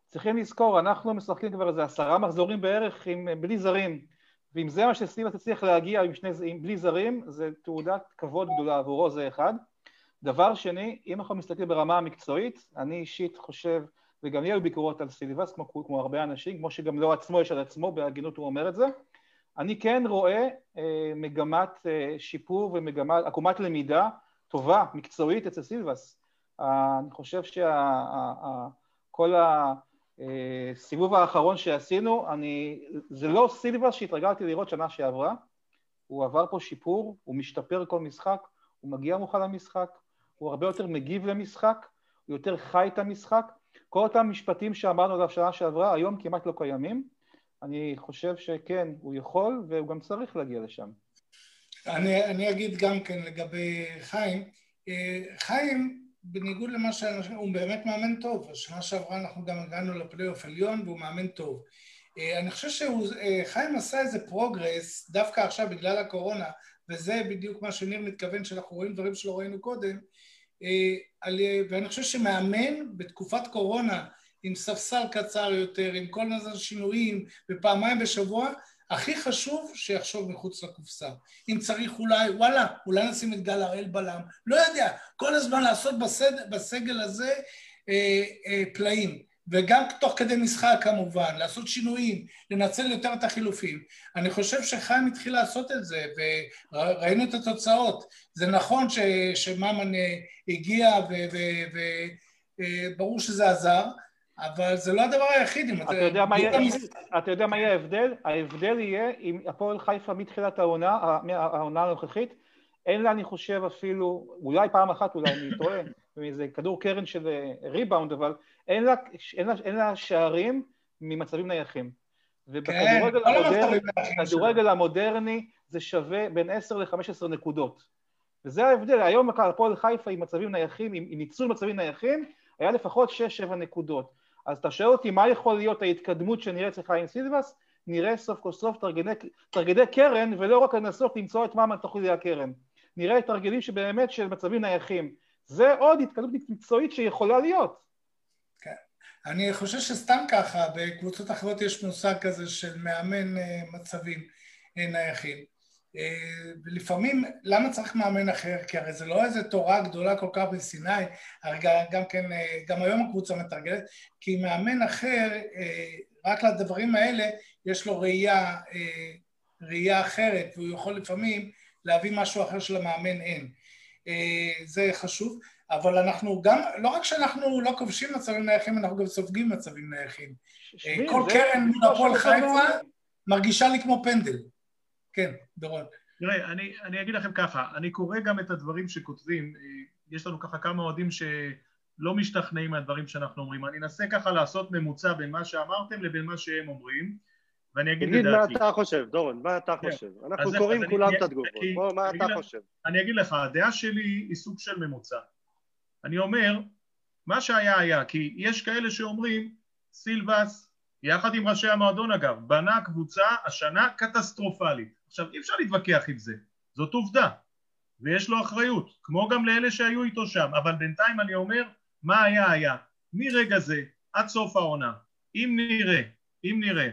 צריכים לזכור, אנחנו משחקים כבר איזה עשרה מחזורים בערך עם, בלי זרים, ואם זה מה שסיבה תצליח להגיע עם שני, עם בלי זרים, זה תעודת כבוד גדולה עבורו, זה אחד. דבר שני, אם אנחנו מסתכלים ברמה המקצועית, אני אישית חושב, וגם לי היו ביקורות על סילבס, כמו, כמו הרבה אנשים, כמו שגם לא עצמו יש על עצמו, בהגינות הוא אומר את זה, אני כן רואה אה, מגמת אה, שיפור ומגמת, עקומת למידה טובה, מקצועית אצל סילבס. אה, אני חושב שכל אה, האחרון שעשינו, אני, זה לא סילבס שהתרגלתי לראות שנה שעברה, הוא עבר פה שיפור, הוא משתפר כל משחק, הוא מגיע מוכן למשחק, הוא הרבה יותר מגיב למשחק, הוא יותר חי את המשחק. כל אותם משפטים שאמרנו עליו שנה שעברה, היום כמעט לא קיימים. אני חושב שכן, הוא יכול והוא גם צריך להגיע לשם. אני, אני אגיד גם כן לגבי חיים. אה, חיים, בניגוד למה שאנשים, הוא באמת מאמן טוב. השנה שעברה אנחנו גם הגענו לפלייאוף עליון והוא מאמן טוב. אה, אני חושב שחיים אה, עשה איזה progress, דווקא עכשיו בגלל הקורונה, וזה בדיוק מה שניר מתכוון, שאנחנו רואים דברים שלא ראינו קודם, ואני חושב שמאמן בתקופת קורונה עם ספסל קצר יותר, עם כל מיני שינויים, ופעמיים בשבוע, הכי חשוב שיחשוב מחוץ לקופסה. אם צריך אולי, וואלה, אולי נשים את גל הראל בלם, לא יודע, כל הזמן לעשות בסד, בסגל הזה אה, אה, פלאים. וגם תוך כדי משחק כמובן, לעשות שינויים, לנצל יותר את החילופים. אני חושב שחיים התחיל לעשות את זה, וראינו את התוצאות. זה נכון ש, שממן אה, הגיע וברור אה, שזה עזר, אבל זה לא הדבר היחיד. אתה יודע מה יהיה, אתה יודע מה יהיה ההבדל? ההבדל יהיה אם הפועל חיפה מתחילת העונה, העונה הנוכחית, אין לה, אני חושב, אפילו, אולי פעם אחת, אולי אני טועה, מאיזה כדור קרן של ריבאונד, אבל אין לה, אין לה, אין לה שערים ממצבים נייחים. ובכדורגל כן, המודרני, המודרני זה שווה בין 10 ל-15 נקודות. וזה ההבדל, היום הפועל חיפה עם מצבים נייחים, עם ניצול מצבים נייחים, היה לפחות 6-7 נקודות. אז אתה שואל אותי מה יכול להיות ההתקדמות שנראה אצלך עם סילבס, נראה סוף כל סוף תרגילי, תרגילי קרן, ולא רק לנסות למצוא את ממן תוך כדי הקרן. נראה תרגילים שבאמת של מצבים נייחים. זה עוד התקדמות מקצועית שיכולה להיות. כן. אני חושב שסתם ככה, בקבוצות אחרות יש מושג כזה של מאמן אה, מצבים אה, נייחים. אה, ולפעמים, למה צריך מאמן אחר? כי הרי זה לא איזה תורה גדולה כל כך בסיני, הרי גם כן, גם היום הקבוצה מתרגלת, כי מאמן אחר, רק לדברים האלה, יש לו ראייה, ראייה אחרת, והוא יכול לפעמים להביא משהו אחר שלמאמן אין. אה, זה חשוב, אבל אנחנו גם, לא רק שאנחנו לא כובשים מצבים נייחים, אנחנו גם סופגים מצבים נייחים. אה, כל קרן מול הפועל חיפה מרגישה לי כמו פנדל. כן, דורון. תראה, אני, אני אגיד לכם ככה, אני קורא גם את הדברים שכותבים, אה, יש לנו ככה כמה אוהדים שלא משתכנעים מהדברים שאנחנו אומרים, אני אנסה ככה לעשות ממוצע בין מה שאמרתם לבין מה שהם אומרים, ואני אגיד לדעתי. תגיד מה אתה חושב, דורון, מה אתה כן. חושב? אנחנו קוראים כולם את התגובות, בוא, מה אתה חושב? אני אגיד לך, הדעה שלי היא סוג של ממוצע. אני אומר, מה שהיה היה, כי יש כאלה שאומרים, סילבס, יחד עם ראשי המועדון אגב, בנה קבוצה השנה קטסטרופלית. עכשיו, אי אפשר להתווכח עם זה, זאת עובדה, ויש לו אחריות, כמו גם לאלה שהיו איתו שם, אבל בינתיים אני אומר, מה היה היה. מרגע זה עד סוף העונה, אם נראה, אם נראה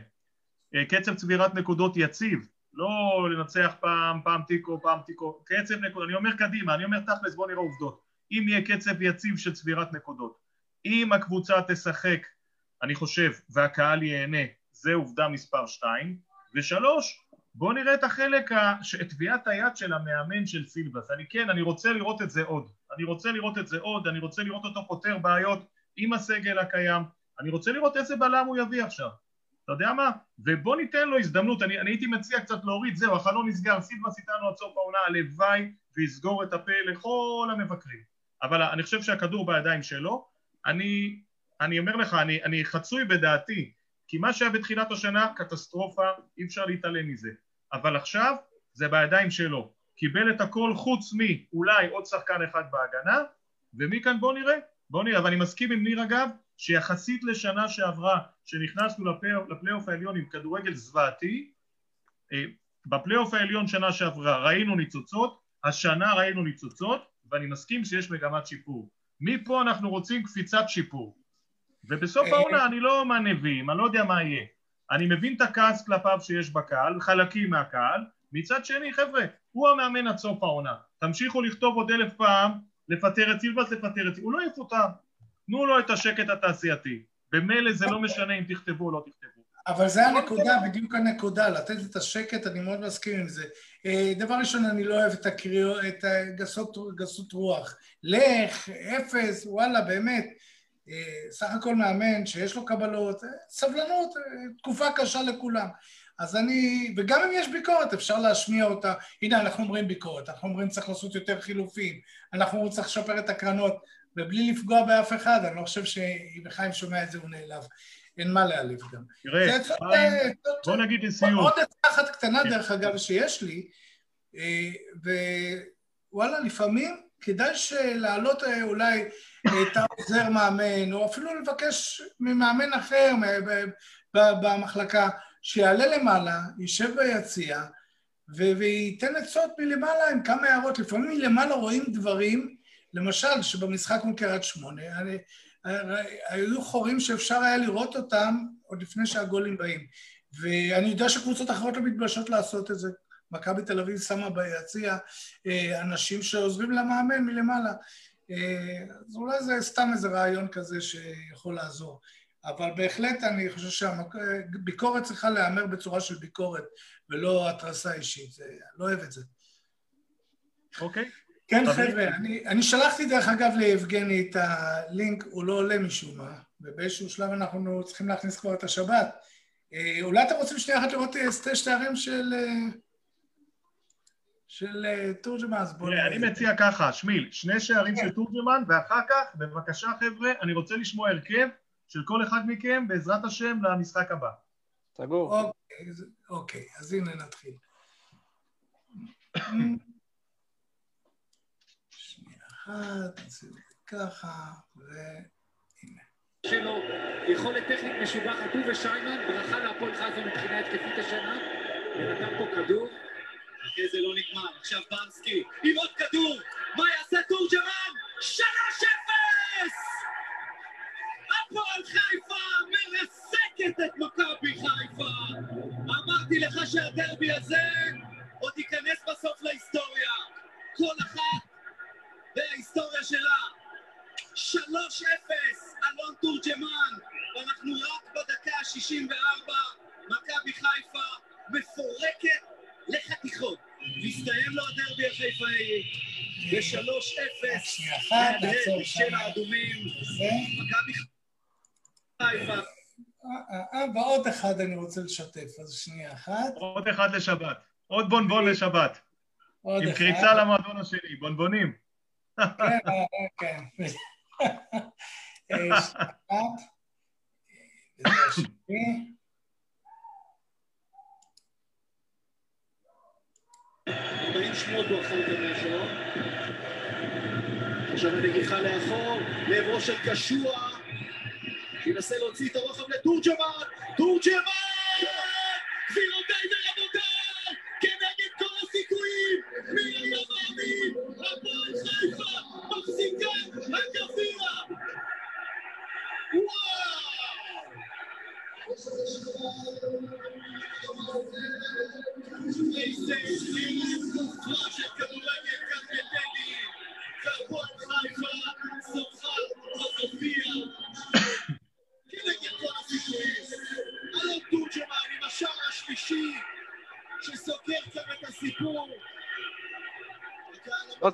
אה, קצב צבירת נקודות יציב, לא לנצח פעם, פעם תיקו, פעם תיקו, קצב נקודות, אני אומר קדימה, אני אומר תכלס בוא נראה עובדות, אם יהיה קצב יציב של צבירת נקודות, אם הקבוצה תשחק, אני חושב, והקהל ייהנה, זה עובדה מספר שתיים, ושלוש, בוא נראה את החלק, את טביעת היד של המאמן של סילבס, אני כן, אני רוצה לראות את זה עוד, אני רוצה לראות את זה עוד, אני רוצה לראות אותו פותר בעיות עם הסגל הקיים, אני רוצה לראות איזה בלם הוא יביא עכשיו אתה יודע מה? ובוא ניתן לו הזדמנות, אני, אני הייתי מציע קצת להוריד, זהו, החלון נסגר, סילבס איתנו עד סוף העונה, הלוואי ויסגור את הפה לכל המבקרים. אבל אני חושב שהכדור בידיים שלו. אני, אני אומר לך, אני, אני חצוי בדעתי, כי מה שהיה בתחילת השנה, קטסטרופה, אי אפשר להתעלם מזה. אבל עכשיו, זה בידיים שלו. קיבל את הכל חוץ מאולי עוד שחקן אחד בהגנה, ומכאן בוא נראה, בוא נראה, ואני מסכים עם ניר אגב, שיחסית לשנה שעברה, שנכנסנו לפלייאוף העליון עם כדורגל זוועתי, אה, בפלייאוף העליון שנה שעברה ראינו ניצוצות, השנה ראינו ניצוצות, ואני מסכים שיש מגמת שיפור. מפה אנחנו רוצים קפיצת שיפור. ובסוף אה, העונה אני לא מה נביאים, אני לא יודע מה יהיה. אני מבין את הכעס כלפיו שיש בקהל, חלקים מהקהל, מצד שני חבר'ה, הוא המאמן עד סוף העונה. תמשיכו לכתוב עוד אלף פעם, לפטר את סילבס, לפטר את... סילבס, הוא לא יפוטר. תנו לו את השקט התעשייתי. במילא זה לא משנה אם תכתבו או לא תכתבו. אבל זה הנקודה, בדיוק הנקודה, לתת את השקט, אני מאוד מסכים עם זה. אה, דבר ראשון, אני לא אוהב את הקריאות, את הגסות, גסות רוח. לך, אפס, וואלה, באמת. אה, סך הכל מאמן שיש לו קבלות, אה, סבלנות, תקופה קשה לכולם. אז אני, וגם אם יש ביקורת, אפשר להשמיע אותה. הנה, אנחנו אומרים ביקורת, אנחנו אומרים צריך לעשות יותר חילופים, אנחנו אומרים צריך לשפר את הקרנות. ובלי לפגוע באף אחד, אני לא חושב שאם חיים שומע את זה הוא נעלב. אין מה להעליב גם. תראה, חיים, בוא נגיד לסיום. עוד עצה אחת קטנה, כן. דרך אגב, שיש לי, אה, ווואלה, לפעמים כדאי להעלות אה, אולי את העוזר מאמן, או אפילו לבקש ממאמן אחר במחלקה, שיעלה למעלה, יישב ביציע, וייתן עצות מלמעלה עם כמה הערות. לפעמים מלמעלה רואים דברים למשל, שבמשחק מול קריית שמונה, היו חורים שאפשר היה לראות אותם עוד לפני שהגולים באים. ואני יודע שקבוצות אחרות לא מתביישות לעשות את זה. מכבי תל אביב שמה ביציע אה, אנשים שעוזבים למאמן מלמעלה. אה, אז אולי זה סתם איזה רעיון כזה שיכול לעזור. אבל בהחלט אני חושב שהביקורת צריכה להיאמר בצורה של ביקורת ולא התרסה אישית, זה, לא אוהב את זה. אוקיי. Okay. כן, חבר'ה, אני, אני שלחתי דרך אגב ליבגני את הלינק, הוא לא עולה משום מה, ובאיזשהו שלב אנחנו צריכים להכניס כבר את השבת. אה, אולי אתם רוצים שנייה אחת לראות שתי שערים של... של תורג'מן, אז בואו... אני מציע ככה, שמיל, שני שערים של תורג'מן, ואחר כך, בבקשה חבר'ה, אני רוצה לשמוע הרכב של כל אחד מכם, בעזרת השם, למשחק הבא. סגור. אוקיי, אוקיי אז הנה נתחיל. שנייה אחת, נעשה את זה ככה, והנה. שלו, יכולת טכנית משובחת, הוא ושיימן, ברכה להפועל חיפה מבחינה התקפית השנה, ונתן פה כדור. אחרי זה לא נגמר, עכשיו ברסקי, עם עוד כדור, מה יעשה תורג'מן? שלוש אפס! הפועל חיפה מרסקת את מכבי חיפה! אמרתי לך שהדרבי הזה עוד ייכנס בסוף להיסטוריה. כל אחת וההיסטוריה שלה. שלוש אפס, אלון תורג'מן, ואנחנו רק בדקה ה-64, מכבי חיפה והסתיים לו הדרבי החיפאי בשלוש אפס, מהדהד של האדומים, מכבי חיפה. אה, אה, ועוד אחד אני רוצה לשתף, אז שנייה אחת. עוד אחד לשבת. עוד בונבון לשבת. עם קריצה למועדון השני, בונבונים. כן, אה, כן. שנייה אחת. שמות ברכות למישהו. עכשיו הנגיחה לאחור, לעברו של קשוע, שינסה להוציא את הרוחב לתורג'מן, תורג'מן! גבירותיי ורבותיי, כנגד כל הסיכויים, מי היה מאמין? הפועל חיפה מחזיקה הגביע! לא,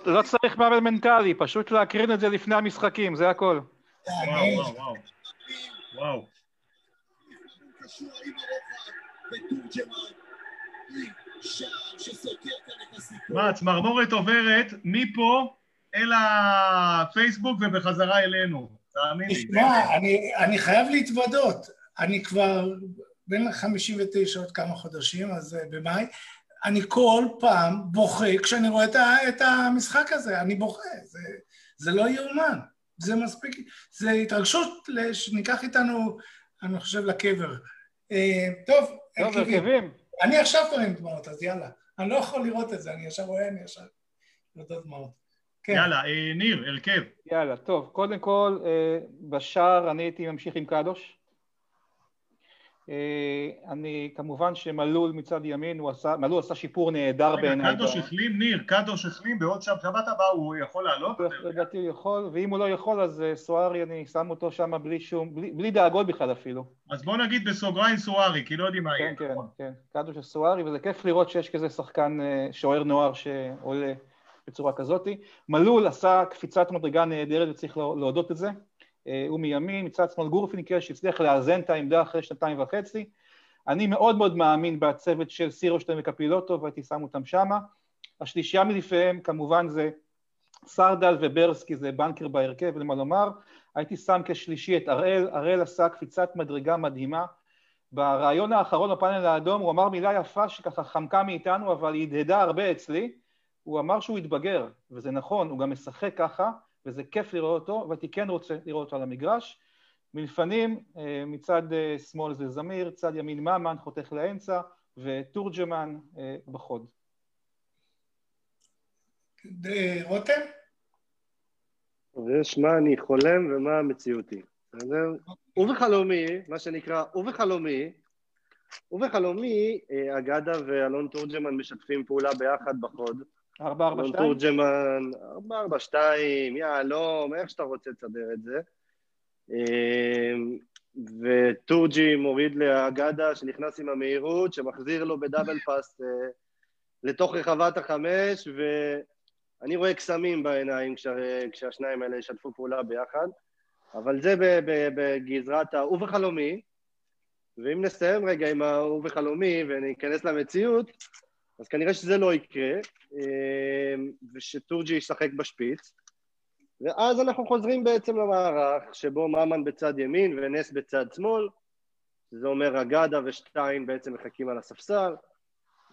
לא צריך מאמן מנטלי, פשוט להקרין את זה לפני המשחקים, זה הכל. וואו, וואו, וואו. וואו. מה, הצמרמורת עוברת מפה אל הפייסבוק ובחזרה אלינו, תאמין לי. תשמע, אני, אני חייב להתוודות, אני כבר בין 59 עוד כמה חודשים, אז אה, במאי, אני כל פעם בוכה כשאני רואה את, ה, את המשחק הזה, אני בוכה, זה, זה לא יאומן, זה מספיק, זה התרגשות שניקח איתנו, אני חושב, לקבר. אה, טוב, טוב, הרכבים. אני עכשיו כבר עם דמעות, אז יאללה. אני לא יכול לראות את זה, אני ישר רואה, אני ישר יודעת דמעות. כן. יאללה, אה, ניר, הרכב. יאללה, טוב. קודם כל, אה, בשער אני הייתי ממשיך עם קדוש. אה, אני, כמובן שמלול מצד ימין, הוא עשה, מלול עשה שיפור נהדר בעיניי. קדוש החלים, ניר, קדוש החלים, בעוד שבת הבאה הוא יכול לעלות? לדעתי הוא יכול, ואם הוא לא יכול אז אה, סוארי, אני שם אותו שם בלי שום, בלי, בלי דאגות בכלל אפילו. אז בוא נגיד בסוגריים סוארי, כי לא יודעים מה כן, יהיה. כן, כן, כן, קדוש וסוארי, וזה כיף לראות שיש כזה שחקן אה, שוער נוער שעולה בצורה כזאת. מלול עשה קפיצת מדרגה נהדרת וצריך להודות את זה. אה, הוא מימין, מצד שמאל גורפינקר שהצליח לאזן את העמדה אחרי שנתיים וחצי. אני מאוד מאוד מאמין בצוות של סירושטיין וקפילוטו והייתי שם אותם שמה. השלישייה מלפניהם כמובן זה סרדל וברסקי זה בנקר בהרכב, אין מה לומר. הייתי שם כשלישי את הראל, הראל עשה קפיצת מדרגה מדהימה. בריאיון האחרון בפאנל האדום הוא אמר מילה יפה שככה חמקה מאיתנו אבל היא הדהדה הרבה אצלי. הוא אמר שהוא התבגר, וזה נכון, הוא גם משחק ככה, וזה כיף לראות אותו, והייתי כן רוצה לראות אותו על המגרש. מלפנים, אה, מצד אה, שמאל זה זמיר, צד ימין ממן, חותך לאמצע, ותורג'מן אה, בחוד. רותם? ויש מה אני חולם ומה המציאותי, בסדר? ובחלומי, מה שנקרא, ובחלומי, ובחלומי, אגדה ואלון תורג'מן משתפים פעולה ביחד בחוד. ארבע, ארבע, שתיים? ארבע, ארבע, שתיים, יהלום, איך שאתה רוצה תסדר את זה. אה, וטורג'י מוריד לאגדה שנכנס עם המהירות, שמחזיר לו בדאבל פאס אה, לתוך רחבת החמש, ואני רואה קסמים בעיניים כשה- כשהשניים האלה ישתפו פעולה ביחד. אבל זה בגזרת ההוא וחלומי, ואם נסיים רגע עם ההוא וחלומי וניכנס למציאות, אז כנראה שזה לא יקרה, אה, ושטורג'י ישחק בשפיץ, ואז אנחנו חוזרים בעצם למערך שבו ממן בצד ימין ונס בצד שמאל, זה אומר אגדה ושטיין בעצם מחכים על הספסל,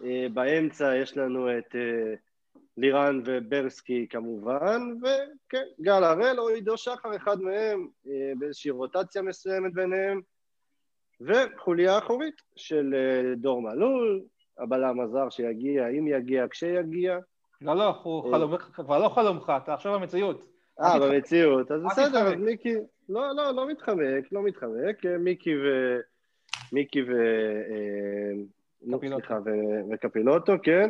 אה, באמצע יש לנו את אה, לירן וברסקי כמובן, וכן, גל הראל או עידו שחר, אחד מהם, באיזושהי רוטציה מסוימת ביניהם, וחוליה אחורית של דור מלול, הבלם הזר שיגיע, אם יגיע, כשיגיע. לא, לא, הוא חלום, כבר לא חלומך, אתה עכשיו במציאות. אה. במציאות. אז בסדר. אז מיקי... לא, לא, לא מתחמק, לא מתחמק. אה, מיקי ו... מיקי ו... אה, נו. סליחה, וקפילוטו, כן.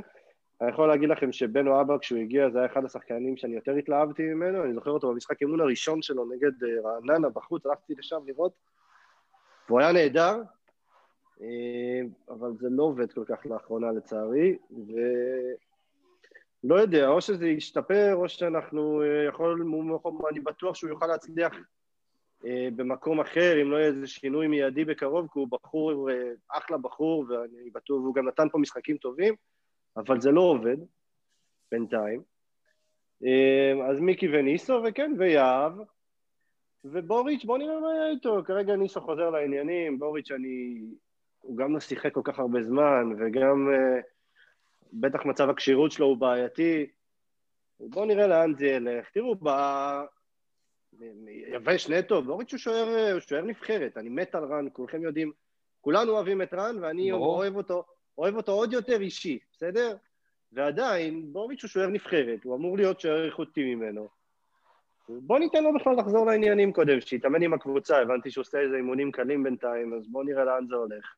אני יכול להגיד לכם שבנו אבא, כשהוא הגיע, זה היה אחד השחקנים שאני יותר התלהבתי ממנו. אני זוכר אותו במשחק אימון הראשון שלו נגד אה, רעננה בחוץ, הלכתי לשם לראות. והוא היה נהדר, אה, אבל זה לא עובד כל כך לאחרונה לצערי, ולא יודע, או שזה ישתפר, או שאנחנו אה, יכול, אני בטוח שהוא יוכל להצליח אה, במקום אחר, אם לא יהיה איזה שינוי מיידי בקרוב, כי הוא בחור, אה, אחלה בחור, ואני בטוח, והוא גם נתן פה משחקים טובים, אבל זה לא עובד בינתיים. אה, אז מיקי וניסו, וכן, ויהב, ובוריץ', בוא נראה מה יהיה איתו. כרגע ניסו חוזר לעניינים, בוריץ' אני... הוא גם לא שיחק כל כך הרבה זמן, וגם אה, בטח מצב הכשירות שלו הוא בעייתי. בואו נראה לאן זה ילך. תראו, ב... יבש נטו, בוריץ' הוא שוער, הוא שוער נבחרת, אני מת על רן, כולכם יודעים, כולנו אוהבים את רן, ואני ברור. אוהב אותו, אוהב אותו עוד יותר אישי, בסדר? ועדיין, בוריץ' הוא שוער נבחרת, הוא אמור להיות שוער איכותי ממנו. בוא ניתן לו בכלל לחזור לעניינים קודם, שיתאמן עם הקבוצה, הבנתי שהוא עושה איזה אימונים קלים בינתיים, אז בוא נראה לאן זה הולך.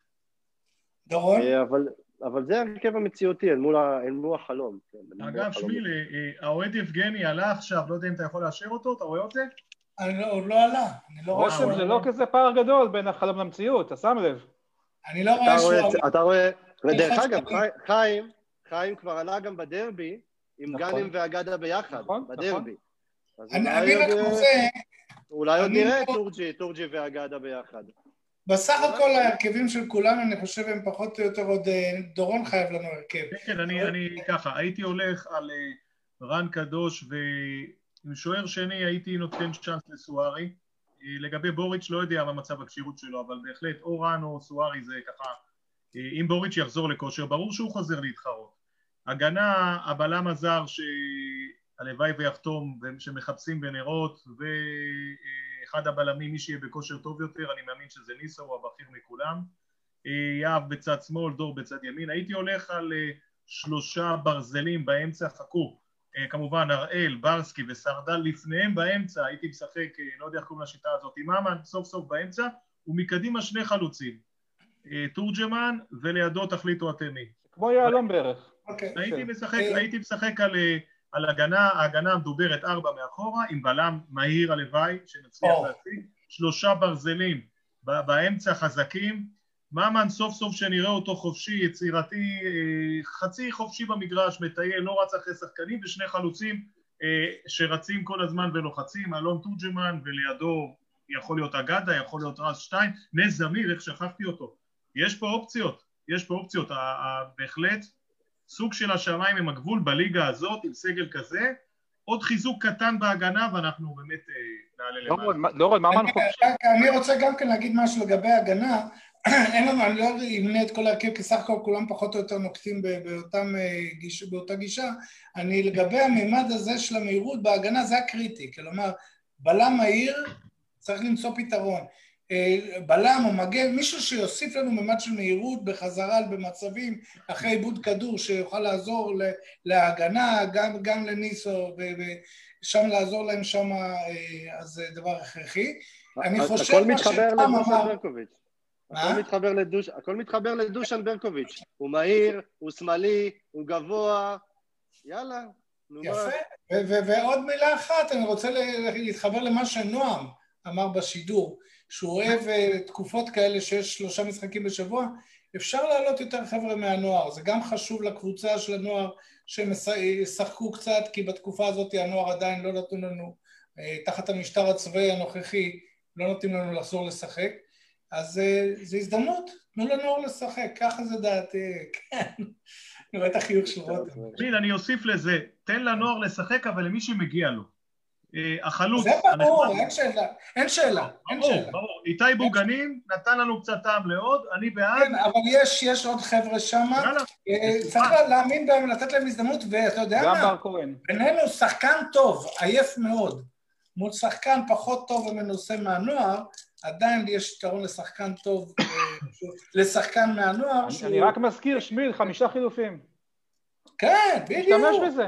דורון? אה, אבל, אבל זה ההרכב המציאותי, אל מול, אל מול החלום. כן, אגב, החלום. שמיל, אה, האוהד יבגני עלה עכשיו, לא יודע אם אתה יכול לאשר אותו, אתה רואה את זה? אני לא- הוא לא עלה, אני לא רואה רושם זה לא כזה פער גדול בין החלום למציאות, אתה שם לב. אני לא רואה שהוא אתה רואה, ודרך אגב, חיים, חיים כבר עלה גם בדרבי, עם נכון. גאנם ואגדה ביחד, נכון, בדרבי. אז אני רק רוצה, אולי עוד נראה את טורג'י ואגדה ביחד. בסך הכל ההרכבים של כולם, אני חושב, הם פחות או יותר עוד... אה, דורון חייב לנו הרכב. כן, כן, אני, ככה, הייתי הולך על אה, רן קדוש ועם שוער שני הייתי נותן צ'אנס לסוארי. אה, לגבי בוריץ' לא יודע מה מצב הכשירות שלו, אבל בהחלט או רן או סוארי זה ככה, אם בוריץ' יחזור לכושר, ברור שהוא חוזר להתחרות. הגנה, הבלם הזר שהלוואי ויחתום שמחפשים בנרות, ואחד הבלמים, מי שיהיה בכושר טוב יותר, אני מאמין שזה ניסו, הוא הבכיר מכולם. אה, יהב בצד שמאל, דור בצד ימין. הייתי הולך על אה, שלושה ברזלים באמצע, חכו. אה, כמובן הראל, ברסקי וסרדל לפניהם באמצע, הייתי משחק, לא יודע איך קוראים לשיטה הזאת, עם ממן סוף סוף באמצע, ומקדימה שני חלוצים. תורג'מן, ולידו תחליטו אתם מי. כמו יהלום בערך. אוקיי. הייתי כן. משחק, הייתי משחק על, על הגנה, ההגנה המדוברת ארבע מאחורה, עם בלם מהיר הלוואי, שנצליח או. להציג, שלושה ברזלים באמצע חזקים, ממן סוף סוף שנראה אותו חופשי, יצירתי, אה, חצי חופשי במגרש, מטייל, לא רץ אחרי שחקנים, ושני חלוצים אה, שרצים כל הזמן ולוחצים, אלון תורג'מן, ולידו יכול להיות אגדה, יכול להיות רז שטיין, נס זמיר, איך שכחתי אותו. יש פה אופציות, יש פה אופציות, בהחלט סוג של השמיים עם הגבול בליגה הזאת, עם סגל כזה, עוד חיזוק קטן בהגנה ואנחנו באמת אה, נעלה למעלה. דורון, מה- דורון, מה חופשי? רק- אני רוצה גם כן להגיד משהו לגבי הגנה. אין לנו, אני לא אמנה את כל ההרכב, כי סך הכל כולם פחות או יותר נוקטים ב- באותם, אה, גיש, באותה גישה. אני, לגבי הממד הזה של המהירות בהגנה, זה הקריטי. כלומר, בלם מהיר, צריך למצוא פתרון. בלם או מגן, מישהו שיוסיף לנו ממד של מהירות בחזרה במצבים אחרי עיבוד כדור, שיוכל לעזור להגנה, גם, גם לניסו, ושם לעזור להם שם, אה, אז זה דבר הכרחי. אני חושב הכל מתחבר אמר- ברקוביץ'. הכל מתחבר לדוש, הכל מתחבר לדושן ברקוביץ'. הוא מהיר, הוא שמאלי, הוא גבוה, יאללה. יפה. ועוד מילה אחת, אני רוצה להתחבר למה שנועם אמר בשידור, שהוא אוהב אה, תקופות כאלה שיש שלושה משחקים בשבוע, אפשר להעלות יותר חבר'ה מהנוער, זה גם חשוב לקבוצה של הנוער שהם ישחקו קצת, כי בתקופה הזאת הנוער עדיין לא נתנו לנו, אה, תחת המשטר הצבאי הנוכחי, לא נותנים לנו לחזור לשחק, אז אה, זו הזדמנות, תנו לנוער לשחק, ככה זה דעתי, כן. אני רואה את החיוך של רותם. אני אוסיף לזה, תן לנוער לשחק, אבל למי שמגיע לו. אה, החלוץ... זה ברור, אין שאלה, אין שאלה, אין שאלה. ברור, ברור. איתי בוגנים נתן לנו קצת טעם לעוד, אני בעד. כן, אבל יש, יש עוד חבר'ה שם. אה, צריך להאמין בהם, לתת להם הזדמנות, ואתה יודע מה? גם בר כהן. בינינו שחקן טוב, עייף מאוד, מול שחקן פחות טוב ומנוסה מהנוער, עדיין יש יתרון לשחקן טוב, אה, לשחקן מהנוער. אני רק מזכיר, שמיל, חמישה חילופים. כן, בדיוק. משתמש בזה.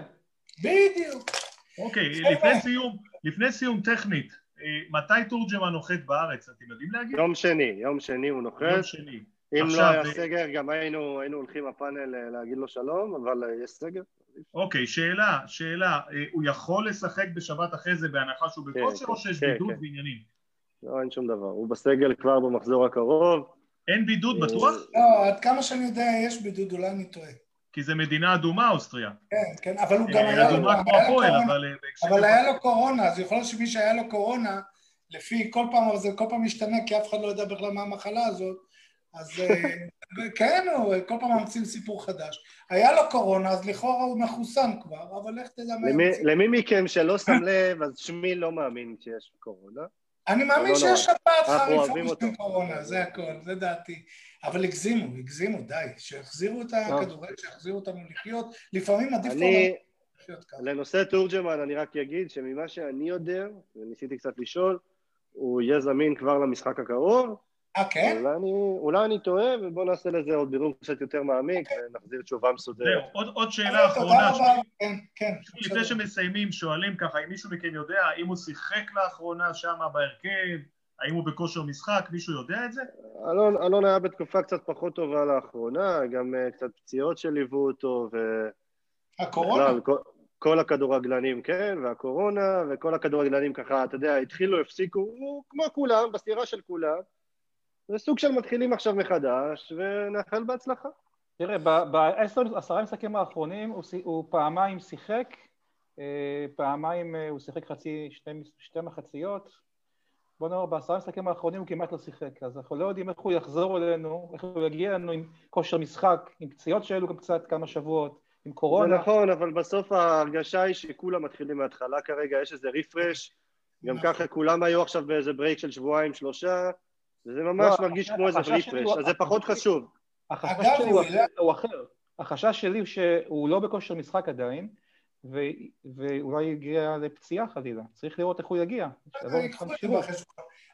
בדיוק. אוקיי, לפני סיום, לפני סיום טכנית, אה, מתי תורג'מן נוחת בארץ, אתם יודעים להגיד? יום שני, יום שני הוא נוחת. יום שני. אם לא היה סגר, גם היינו, היינו הולכים בפאנל אה, להגיד לו שלום, אבל אה, יש סגר. אוקיי, שאלה, שאלה, הוא יכול לשחק בשבת אחרי זה בהנחה שהוא כן, בכושר, כן, או שיש כן, בידוד כן. ועניינים? לא, אין שום דבר. הוא בסגל כבר במחזור הקרוב. אין בידוד בטוח? לא, עד כמה שאני יודע יש בידוד, אולי אני טועה. כי זה מדינה אדומה, אוסטריה. כן, כן, אבל הוא גם היה לו... אדומה כמו הפועל, אבל... אה, אבל היה לו קורונה, אז יכול להיות שמי שהיה לו קורונה, לפי כל פעם, אבל זה כל פעם משתנה, כי אף אחד לא יודע בכלל מה המחלה הזאת, אז אה, כן, הוא כל פעם ממציאים סיפור חדש. היה לו קורונה, אז לכאורה הוא מחוסן כבר, אבל לך תדע מה... למי מכם שלא שם לב, אז שמי לא מאמין שיש קורונה. אני מאמין לא שיש שפעת חריפה של קורונה, זה הכל, זה דעתי. אבל הגזימו, הגזימו, די. שיחזירו את הכדורגל, שיחזירו אותנו לחיות. לפעמים עדיף כבר לחיות ככה. לנושא תורג'מן אני רק אגיד שממה שאני יודע, וניסיתי קצת לשאול, הוא יהיה זמין כבר למשחק הקרוב, אה, כן? אולי אני, אולי אני טועה, ובואו נעשה לזה עוד בירור קצת יותר מעמיק, okay. ונחזיר תשובה מסודרת. זהו, עוד, עוד שאלה אחרונה. כן, כן. לפני שמסיימים, שואלים ככה, אם מישהו מכם יודע, האם הוא שיחק לאחרונה שם בהרכב, האם הוא בכושר משחק, מישהו יודע את זה? אלון, אלון היה בתקופה קצת פחות טובה לאחרונה, גם uh, קצת פציעות שליוו אותו, ו... הקורונה? בכלל, כל, כל הכדורגלנים, כן, והקורונה, וכל הכדורגלנים ככה, אתה יודע, התחילו, הפסיקו, הוא כמו כולם, בסתירה של כולם. זה סוג של מתחילים עכשיו מחדש, ונאחל בהצלחה. תראה, בעשרה המשחקים האחרונים הוא, הוא פעמיים שיחק, אה, פעמיים אה, הוא שיחק חצי, שתי, שתי מחציות. בוא נאמר, בעשרה המשחקים האחרונים הוא כמעט לא שיחק, אז אנחנו לא יודעים איך הוא יחזור אלינו, איך הוא יגיע אלינו עם כושר משחק, עם פציעות שהיו גם קצת כמה שבועות, עם קורונה. זה נכון, אבל בסוף ההרגשה היא שכולם מתחילים מההתחלה כרגע, יש איזה רפרש, גם. ככה כולם היו עכשיו באיזה ברייק של שבועיים, שלושה. וזה ממש לא, מרגיש כמו איזה פליפרש, אז זה פחות חשוב. החשש שלי הוא אחר. החשש שלי הוא שהוא לא בכושר משחק עדיין, ואולי יגיע לפציעה חלילה. צריך לראות איך הוא יגיע.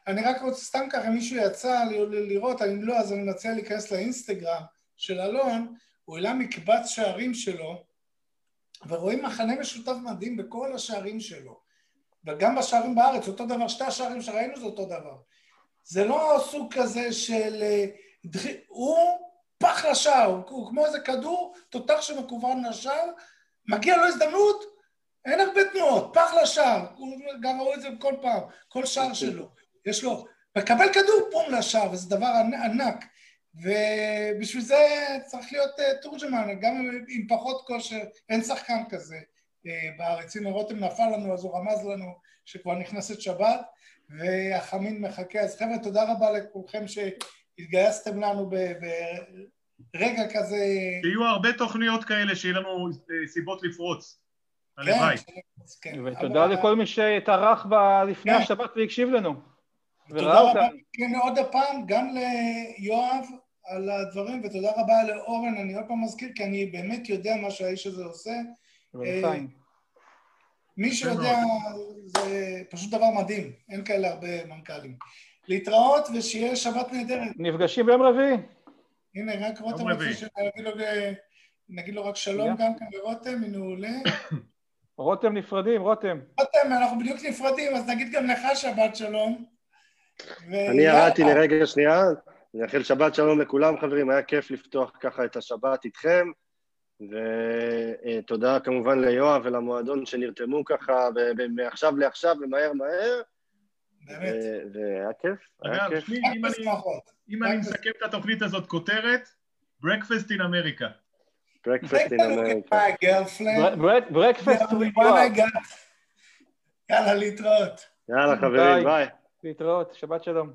אני רק רוצה סתם ככה, אם מישהו יצא לראות, אם לא, אז אני מציע להיכנס לאינסטגרם של אלון, הוא העלה מקבץ שערים שלו, ורואים מחנה משותף מדהים בכל השערים שלו. וגם בשערים בארץ, אותו דבר, שתי השערים שראינו זה אותו דבר. זה לא סוג כזה של... אה, הוא פח לשער, הוא כמו איזה כדור, תותח שמכוון לשער, מגיע לו הזדמנות, אין הרבה תנועות, פח לשער, גם ראו את זה כל פעם, כל שער שלו, יש לו, מקבל כדור פום לשער, וזה דבר ענק, ובשביל זה צריך להיות uh, תורג'מן, גם עם פחות כושר, אין שחקן כזה uh, בארץ, הנה רותם נפל לנו, אז הוא רמז לנו שכבר נכנסת שבת, והחמין מחכה. אז חבר'ה, תודה רבה לכולכם שהתגייסתם לנו ברגע כזה... שיהיו הרבה תוכניות כאלה, שיהיו לנו אה, סיבות לפרוץ. הלוואי. כן, ותודה לכל מי שטרח לפני כן. השבת והקשיב לנו. ותודה רבה, כן, עוד הפעם, גם ליואב על הדברים, ותודה רבה לאורן, אני עוד פעם מזכיר, כי אני באמת יודע מה שהאיש הזה עושה. ולחיים. מי שיודע, זה פשוט דבר מדהים, אין כאלה הרבה מנכ"לים. להתראות ושיהיה שבת נהדרת. נפגשים ביום רביעי. הנה, רק רותם רוצה שנגיד לו, נגיד לו רק שלום גם כאן לרותם, הנה הוא עולה. רותם נפרדים, רותם. רותם, אנחנו בדיוק נפרדים, אז נגיד גם לך שבת שלום. אני ירדתי לרגע שנייה, נאחל שבת שלום לכולם חברים, היה כיף לפתוח ככה את השבת איתכם, ותודה כמובן ליואב ולמועדון שנרתמו ככה מעכשיו לעכשיו ומהר מהר. באמת. והיה כיף, היה כיף. אם אני- מסכם את התוכנית הזאת, כותרת, Breakfast in America. my girlfriend. ברקפסט Yeah, with what יואב. I got. יאללה, להתראות. יאללה חברים. ביי. להתראות, שבת שלום.